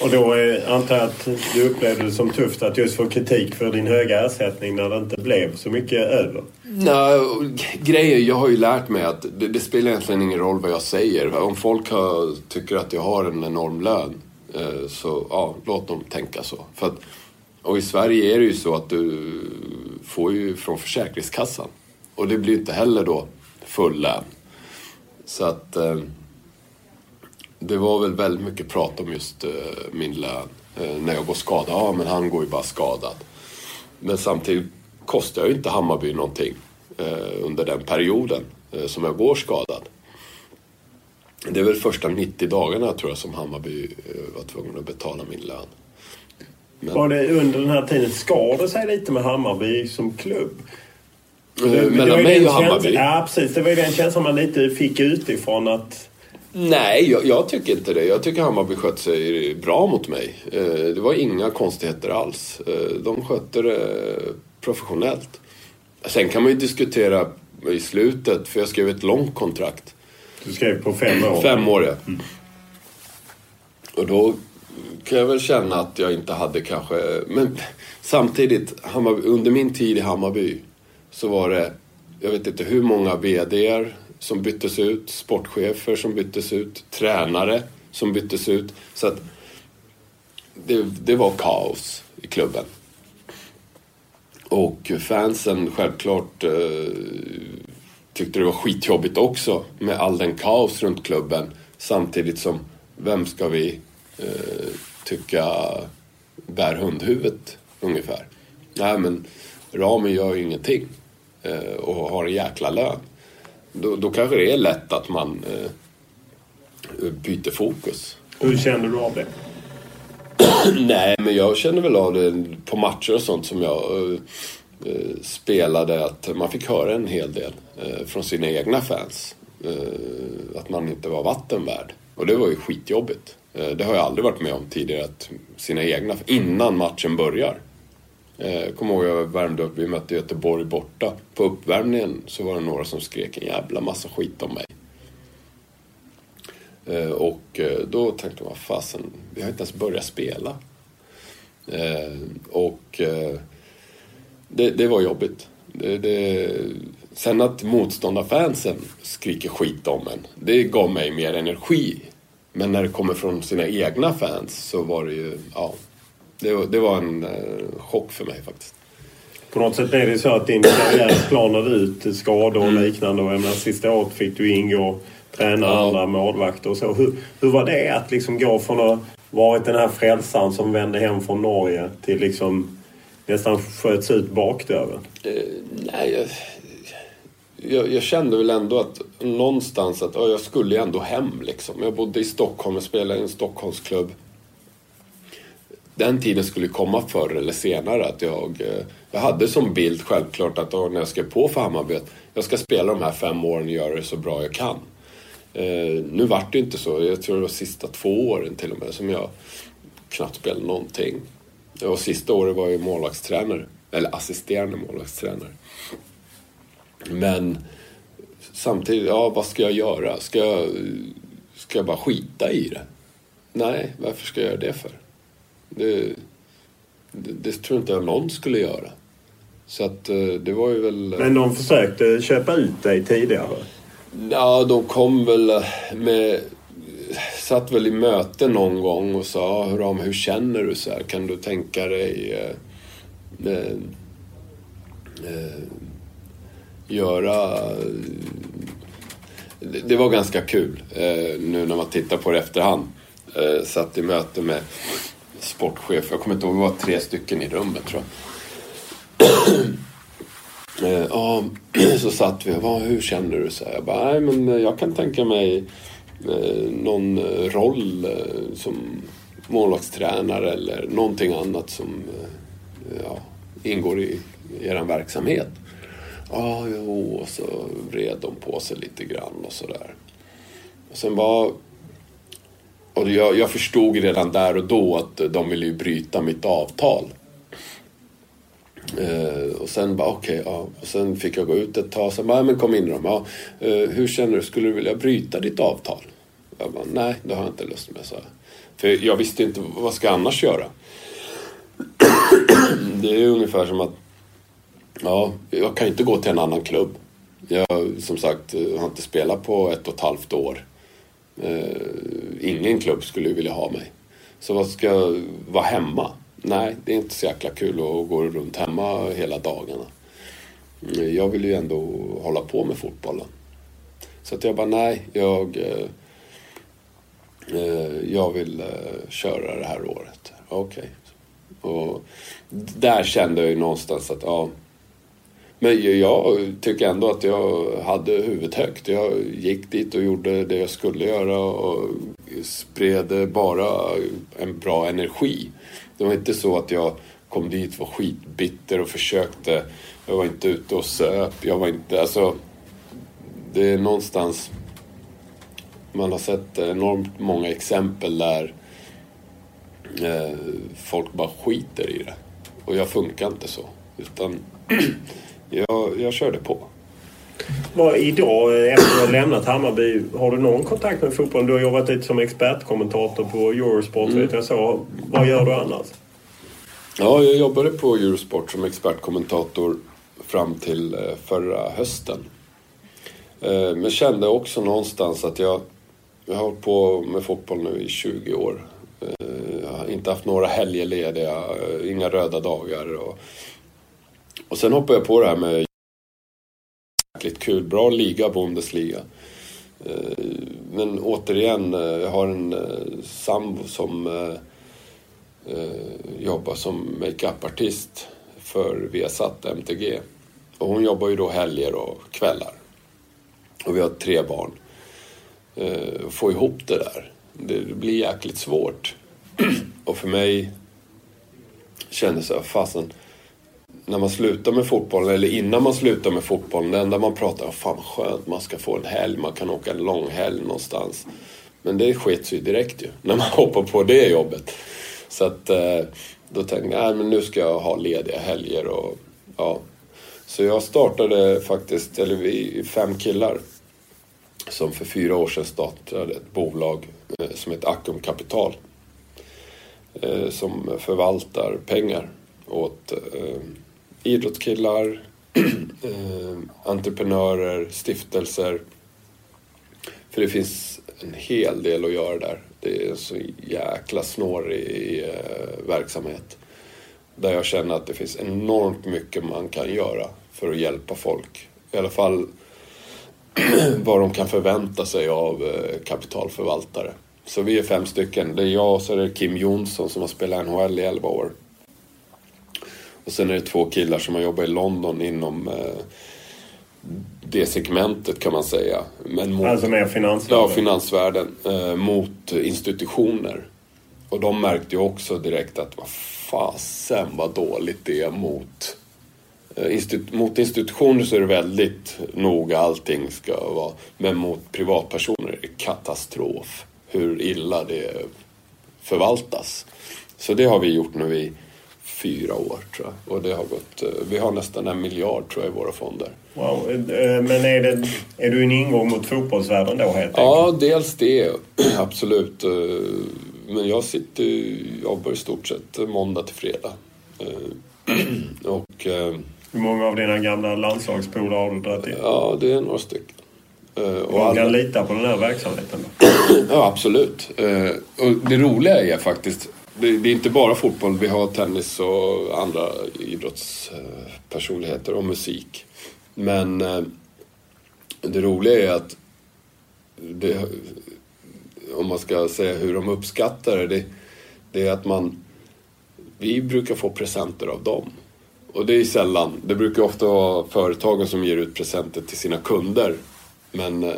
och då är, antar jag att du upplevde det som tufft att just få kritik för din höga ersättning när det inte blev så mycket över. Nej, grejer, jag har ju lärt mig att det, det spelar egentligen ingen roll vad jag säger. Om folk har, tycker att jag har en enorm lön eh, så ja, låt dem tänka så. För att, och i Sverige är det ju så att du får ju från Försäkringskassan. Och det blir ju inte heller då full lön. Så att eh, det var väl väldigt mycket prat om just eh, min lön. Eh, när jag går skadad. Ja, men han går ju bara skadad. Men samtidigt kostar ju inte Hammarby någonting eh, under den perioden som jag går skadad. Det är väl första 90 dagarna tror jag som Hammarby var tvungen att betala min lön. Men... Var det under den här tiden, skar det sig lite med Hammarby som klubb? Mellan mig och Hammarby? Ja, precis. Det var ju den känslan man lite fick utifrån att... Nej, jag, jag, tycker inte det. Jag tycker Hammarby skötte sig bra mot mig. Eh, det var inga konstigheter alls. Eh, de skötte det professionellt. Sen kan man ju diskutera i slutet, för jag skrev ett långt kontrakt. Du skrev på fem år? Fem år, ja. Mm. Och då kan jag väl känna att jag inte hade kanske... Men samtidigt, Hammarby, under min tid i Hammarby så var det, jag vet inte hur många VDR som byttes ut, sportchefer som byttes ut, tränare som byttes ut. Så att det, det var kaos i klubben. Och fansen självklart eh, tyckte det var skitjobbigt också med all den kaos runt klubben. Samtidigt som, vem ska vi eh, tycka bär hundhuvudet ungefär? Nej men Rami gör ju ingenting eh, och har en jäkla lön. Då, då kanske det är lätt att man eh, byter fokus. Hur känner du av det? Nej, men jag känner väl av det på matcher och sånt som jag uh, spelade att man fick höra en hel del uh, från sina egna fans. Uh, att man inte var vattenvärd. Och det var ju skitjobbigt. det har jag aldrig varit med om tidigare, att sina egna, innan matchen börjar. Jag kommer ihåg jag värmde upp, vi mötte Göteborg borta. På uppvärmningen så var det några som skrek en jävla massa skit om mig. Eh, och eh, då tänkte man, fasen, vi har inte ens börjat spela. Eh, och eh, det, det var jobbigt. Det, det, sen att motståndarfansen skriker skit om en, det gav mig mer energi. Men när det kommer från sina egna fans så var det ju, ja, det var, det var en chock för mig faktiskt. På något sätt är det så att din karriär planade ut skador och mm. liknande och jag menar, sista året fick du ingå tränare och andra målvakter och så. Hur, hur var det att liksom gå från att varit den här frälsaren som vände hem från Norge till liksom nästan sköts ut bakdörren? Eh, nej, jag, jag, jag, kände väl ändå att någonstans att oh, jag skulle ändå hem liksom. Jag bodde i Stockholm och spelade i en Stockholmsklubb. Den tiden skulle komma förr eller senare. Att jag, eh, jag hade som bild självklart att när jag skrev på för Hammarby att jag ska spela de här fem åren och göra det så bra jag kan. Eh, nu vart det inte så. Jag tror det var sista två åren till och med som jag knappt spelade någonting. Och sista året var jag målvaktstränare. Eller assisterande målvaktstränare. Men samtidigt, ja vad ska jag göra? Ska jag, ska jag bara skita i det? Nej, varför ska jag göra det för? Det, det, det tror inte jag någon skulle göra. Så att eh, det var ju väl... Men de försökte köpa ut dig tidigare? Ja, de kom väl med... Satt väl i möte någon gång och sa, Ram, hur känner du så här? Kan du tänka dig eh, eh, eh göra... Det var ganska kul eh, nu när man tittar på det efterhand. Eh, satt i möte med sportchef, jag kommer inte ihåg, vi var tre stycken i rummet tror jag. Eh, ja, så satt vi och hur känner du? Så jag bara, nej men eh, jag kan tänka mig eh, någon roll som målvaktstränare eller någonting annat som ja, ingår i er verksamhet. Ja, jo, och så vred de på sig lite grann och sådär. Och sen var... Och jag, jag förstod redan där och då att de ville ju bryta mitt avtal. Uh, och sen bara okej, okay, ja. Och sen fick jag gå ut ett tag. Sen bara, ja men kom in då. Ja, uh, hur känner du? Skulle du vilja bryta ditt avtal? Jag bara, nej, det har jag inte lust med, så. För jag visste inte, vad ska jag annars göra? det är ungefär som att, ja, jag kan inte gå till en annan klubb. Jag, som sagt, eh, har inte spelat på ett och ett halvt år. Eh, ingen klubb skulle vilja ha mig. Så vad ska jag vara hemma? nej, det är inte så jäkla kul att gå runt hemma hela dagarna. Eh, jag vill ju ändå hålla på med fotbollen. Så att jag bara, nej, jag, eh, eh jag vill eh, köra det här året. Okej. Okay. Och där kände jag ju någonstans att, ja, men jag tycker ändå att jag hade huvudet högt. Jag gick dit och gjorde det jag skulle göra och spred bara en bra energi. Det var inte så att jag kom dit, och var skitbitter och försökte. Jag var inte ute och söp. Jag var inte, alltså. Det är någonstans. Man har sett enormt många exempel där eh, folk bara skiter i det. Och jag funkar inte så. Utan jag, jag körde på. Vad idag, eh, efter att du har lämnat Hammarby, har du någon kontakt med fotbollen? Du har jobbat lite som expertkommentator på Eurosport, mm. vet jag så. Vad gör du annars? Ja, jag jobbade på Eurosport som expertkommentator fram till eh, förra hösten. Eh, men kände också någonstans att jag, jag har hållit på med fotboll nu i 20 år. Jag har inte haft några helger lediga, inga röda dagar. Och, och sen hoppade jag på det här med jäkligt kul. Bra liga, Bundesliga. Eh, men återigen, eh, jag har en eh, sambo som jobbar som makeupartist för Viasat MTG. Och hon jobbar ju då helger och kvällar. Och vi har tre barn. Få ihop det där, det blir jäkligt svårt. Och för mig kändes det, fasen när man slutar med fotbollen, eller innan man slutar med fotbollen, det enda man pratar om, fan skönt, man ska få en helg, man kan åka en lång helg någonstans. Men det skets ju direkt ju, när man hoppar på det jobbet. Så att eh, då tänkte jag, nej men nu ska jag ha lediga helger och ja. Så jag startade faktiskt, eller vi fem killar, som för fyra år sedan startade ett bolag eh, som heter Ackum Kapital. Eh, som förvaltar pengar åt idrottskillar, eh, entreprenörer, stiftelser. För det finns en hel del att göra där. Det är en så jäkla snårig eh, verksamhet. Där jag känner att det finns enormt mycket man kan göra för att hjälpa folk. I alla fall vad de kan förvänta sig av eh, kapitalförvaltare. Så vi är fem stycken. Det är jag och så är det Kim Jonsson som har spelat NHL i 11 år. Och sen är det två killar som har jobbat i London inom eh, det segmentet kan man säga. Men mot, alltså med finansvärlden? Ja, finansvärlden. Eh, mot institutioner. Och de märkte ju också direkt att vad fasen vad dåligt det är mot eh, mot institutioner så är det väldigt noga, allting ska vara. Men mot privatpersoner är det katastrof hur illa det förvaltas. Så det har vi gjort nu i fyra år tror jag. Och det har gått, eh, vi har nästan en miljard tror jag i våra fonder. Wow. Eh, men är, det, är du en ingång mot fotbollsvärlden då helt enkelt? Ja, dels det. Absolut. Eh, men jag sitter jobbar i stort sett måndag till fredag. Och, Hur många av dina gamla landslagspolare har du dragit in? Ja, det är några stycken. Och alla... litar på den här verksamheten då? Ja, absolut. Och det roliga är faktiskt det, är inte bara fotboll. Vi har tennis och andra idrottspersonligheter och musik. Men eh, det roliga är att det, om man ska säga hur de uppskattar det, det är att man... Vi brukar få presenter av dem. Och det är sällan. Det brukar ofta vara företagen som ger ut presenter till sina kunder. Men eh,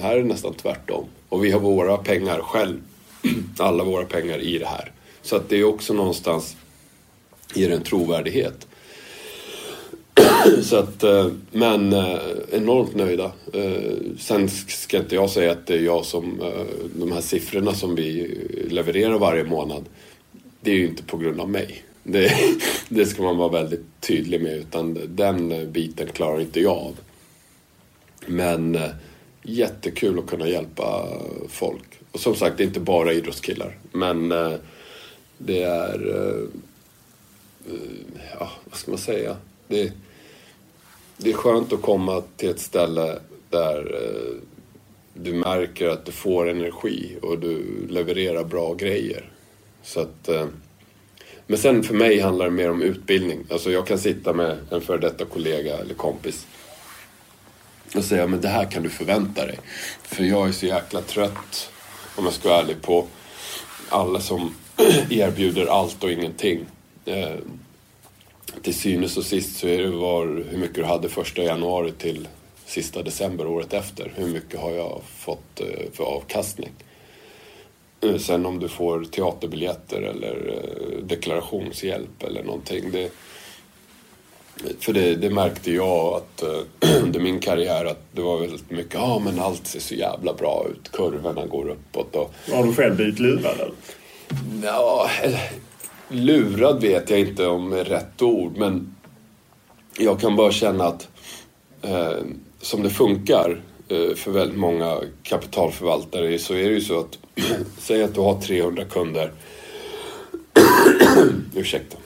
här är det nästan tvärtom. Och vi har våra pengar själv. Alla våra pengar i det här. Så att det är också någonstans ger en trovärdighet. Så att, eh, men eh, enormt nöjda. Eh, sen ska inte jag säga att det är jag som, de här siffrorna som vi levererar varje månad, det är ju inte på grund av mig. Det, det ska man vara väldigt tydlig med, utan den biten klarar inte jag av. Men jättekul att kunna hjälpa folk. Och som sagt, det är inte bara idrottskillar, men det är... Eh, eh, ja, vad ska man säga? Det, det är skönt att komma till ett ställe där eh, du märker att du får energi och du levererar bra grejer. Så att, men sen för mig handlar det mer om utbildning. Alltså jag kan sitta med en före detta kollega eller kompis och säga men det här kan du förvänta dig. För jag är så jäkla trött, om jag ska vara ärlig, på alla som erbjuder allt och ingenting. Eh, till synes och sist så är det var hur mycket du hade första januari till sista december året efter. Hur mycket har jag fått eh, för avkastning? Eh, sen om du får teaterbiljetter eller eh, deklarationshjälp eller någonting. Det, för det, det, märkte jag att eh, under min karriär att det var väldigt mycket, ja ah, men allt ser så jävla bra ut, kurvorna går uppåt. Och... Har du själv blivit lurad eller? Ja, lurad vet jag inte om är rätt ord men jag kan bara känna att eh, som det funkar eh, för väldigt många kapitalförvaltare så är det ju så att säg att du har 300 kunder. Ursäkta.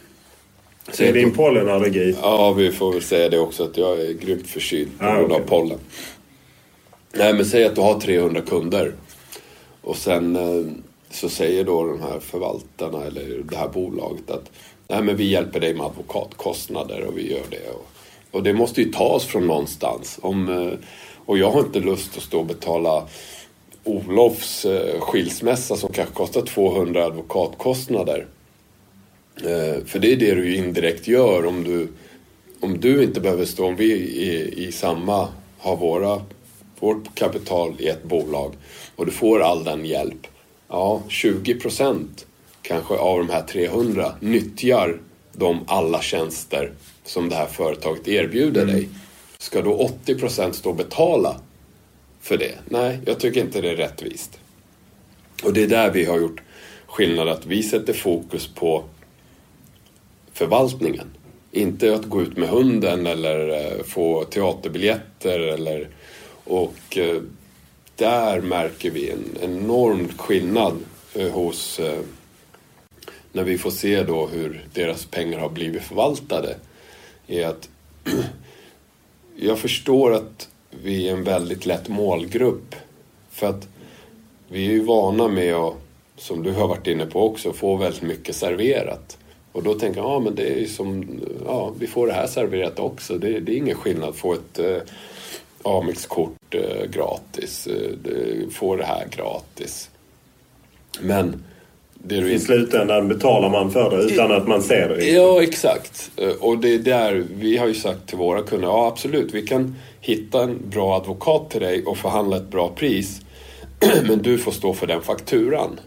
Så är din pollenallergi? Ja, vi får väl säga det också att jag är grymt förkyld på ah, grund av pollen. Nej, men säg att du har 300 kunder och sen eh, så säger då de här förvaltarna eller det här bolaget att Nej, men vi hjälper dig med advokatkostnader och vi gör det. Och, och det måste ju tas från någonstans. Om, eh, och jag har inte lust att stå och betala Olofs eh, skilsmässa som kanske kostar 200 advokatkostnader. Eh, för det är det du indirekt gör om du, om du inte behöver stå, om vi i, i samma, har våra, vårt kapital i ett bolag och du får all den hjälp ja, 20 procent kanske av de här 300 nyttjar de alla tjänster som det här företaget erbjuder mm. dig. Ska då 80 procent stå och betala för det? Nej, jag tycker inte det är rättvist. Och det är där vi har gjort skillnad, att vi sätter fokus på förvaltningen. Inte att gå ut med hunden eller eh, få teaterbiljetter eller och eh, där märker vi en enorm skillnad eh, hos eh, när vi får se då hur deras pengar har blivit förvaltade är att jag förstår att vi är en väldigt lätt målgrupp för att vi är ju vana med att, som du har varit inne på också, få väldigt mycket serverat. Och då tänker jag, ja men det är ju som, ja vi får det här serverat också. Det, det är ingen skillnad att få ett eh, Amex-kort eh, gratis, eh, får det här gratis. Men det du I slutändan betalar man för det utan att man ser det. Ja, exakt. Eh, och det är där vi har ju sagt till våra kunder, ja absolut, vi kan hitta en bra advokat till dig och förhandla ett bra pris. Men du får stå för den fakturan.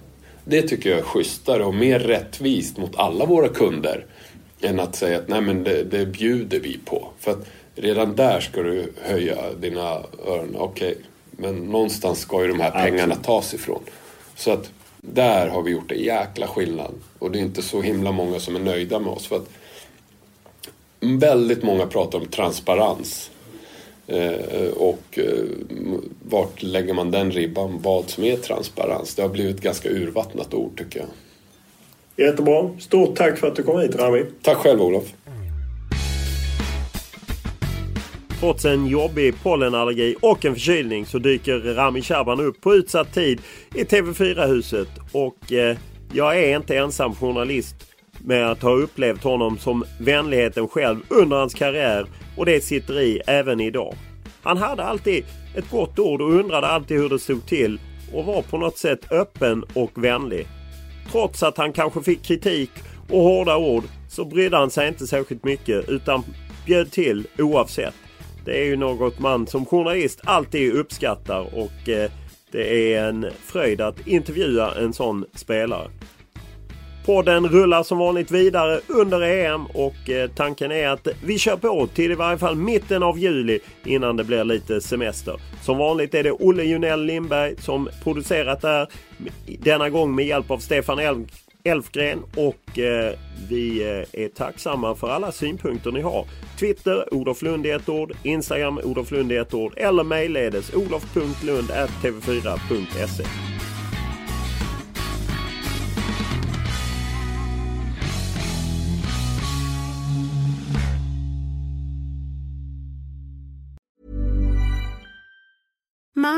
Det tycker jag är schysstare och mer rättvist mot alla våra kunder. Än att säga att nej men det, det bjuder vi på. För att redan där ska du höja dina öron. Okej, okay. men någonstans ska ju de här pengarna tas ifrån. Så att där har vi gjort en jäkla skillnad. Och det är inte så himla många som är nöjda med oss. För att väldigt många pratar om transparens. Eh, och eh, vart lägger man den ribban? Vad som är transparens? Det har blivit ett ganska urvattnat ord tycker jag. Jättebra. Stort tack för att du kom hit Rami. Tack själv Olof. Trots en jobbig pollenallergi och en förkylning så dyker Rami Shaban upp på utsatt tid i TV4-huset. Och eh, jag är inte ensam journalist med att ha upplevt honom som vänligheten själv under hans karriär och det sitter i även idag. Han hade alltid ett gott ord och undrade alltid hur det stod till och var på något sätt öppen och vänlig. Trots att han kanske fick kritik och hårda ord så brydde han sig inte särskilt mycket utan bjöd till oavsett. Det är ju något man som journalist alltid uppskattar och eh, det är en fröjd att intervjua en sån spelare. Podden rullar som vanligt vidare under EM och eh, tanken är att vi kör på till i varje fall mitten av juli innan det blir lite semester. Som vanligt är det Olle Junell Lindberg som producerat det här. Denna gång med hjälp av Stefan Elm Elfgren och eh, vi eh, är tacksamma för alla synpunkter ni har. Twitter Olof Lund i ett ord, Instagram Olof Lund i ett ord eller mejlledes olof.lund.tv4.se.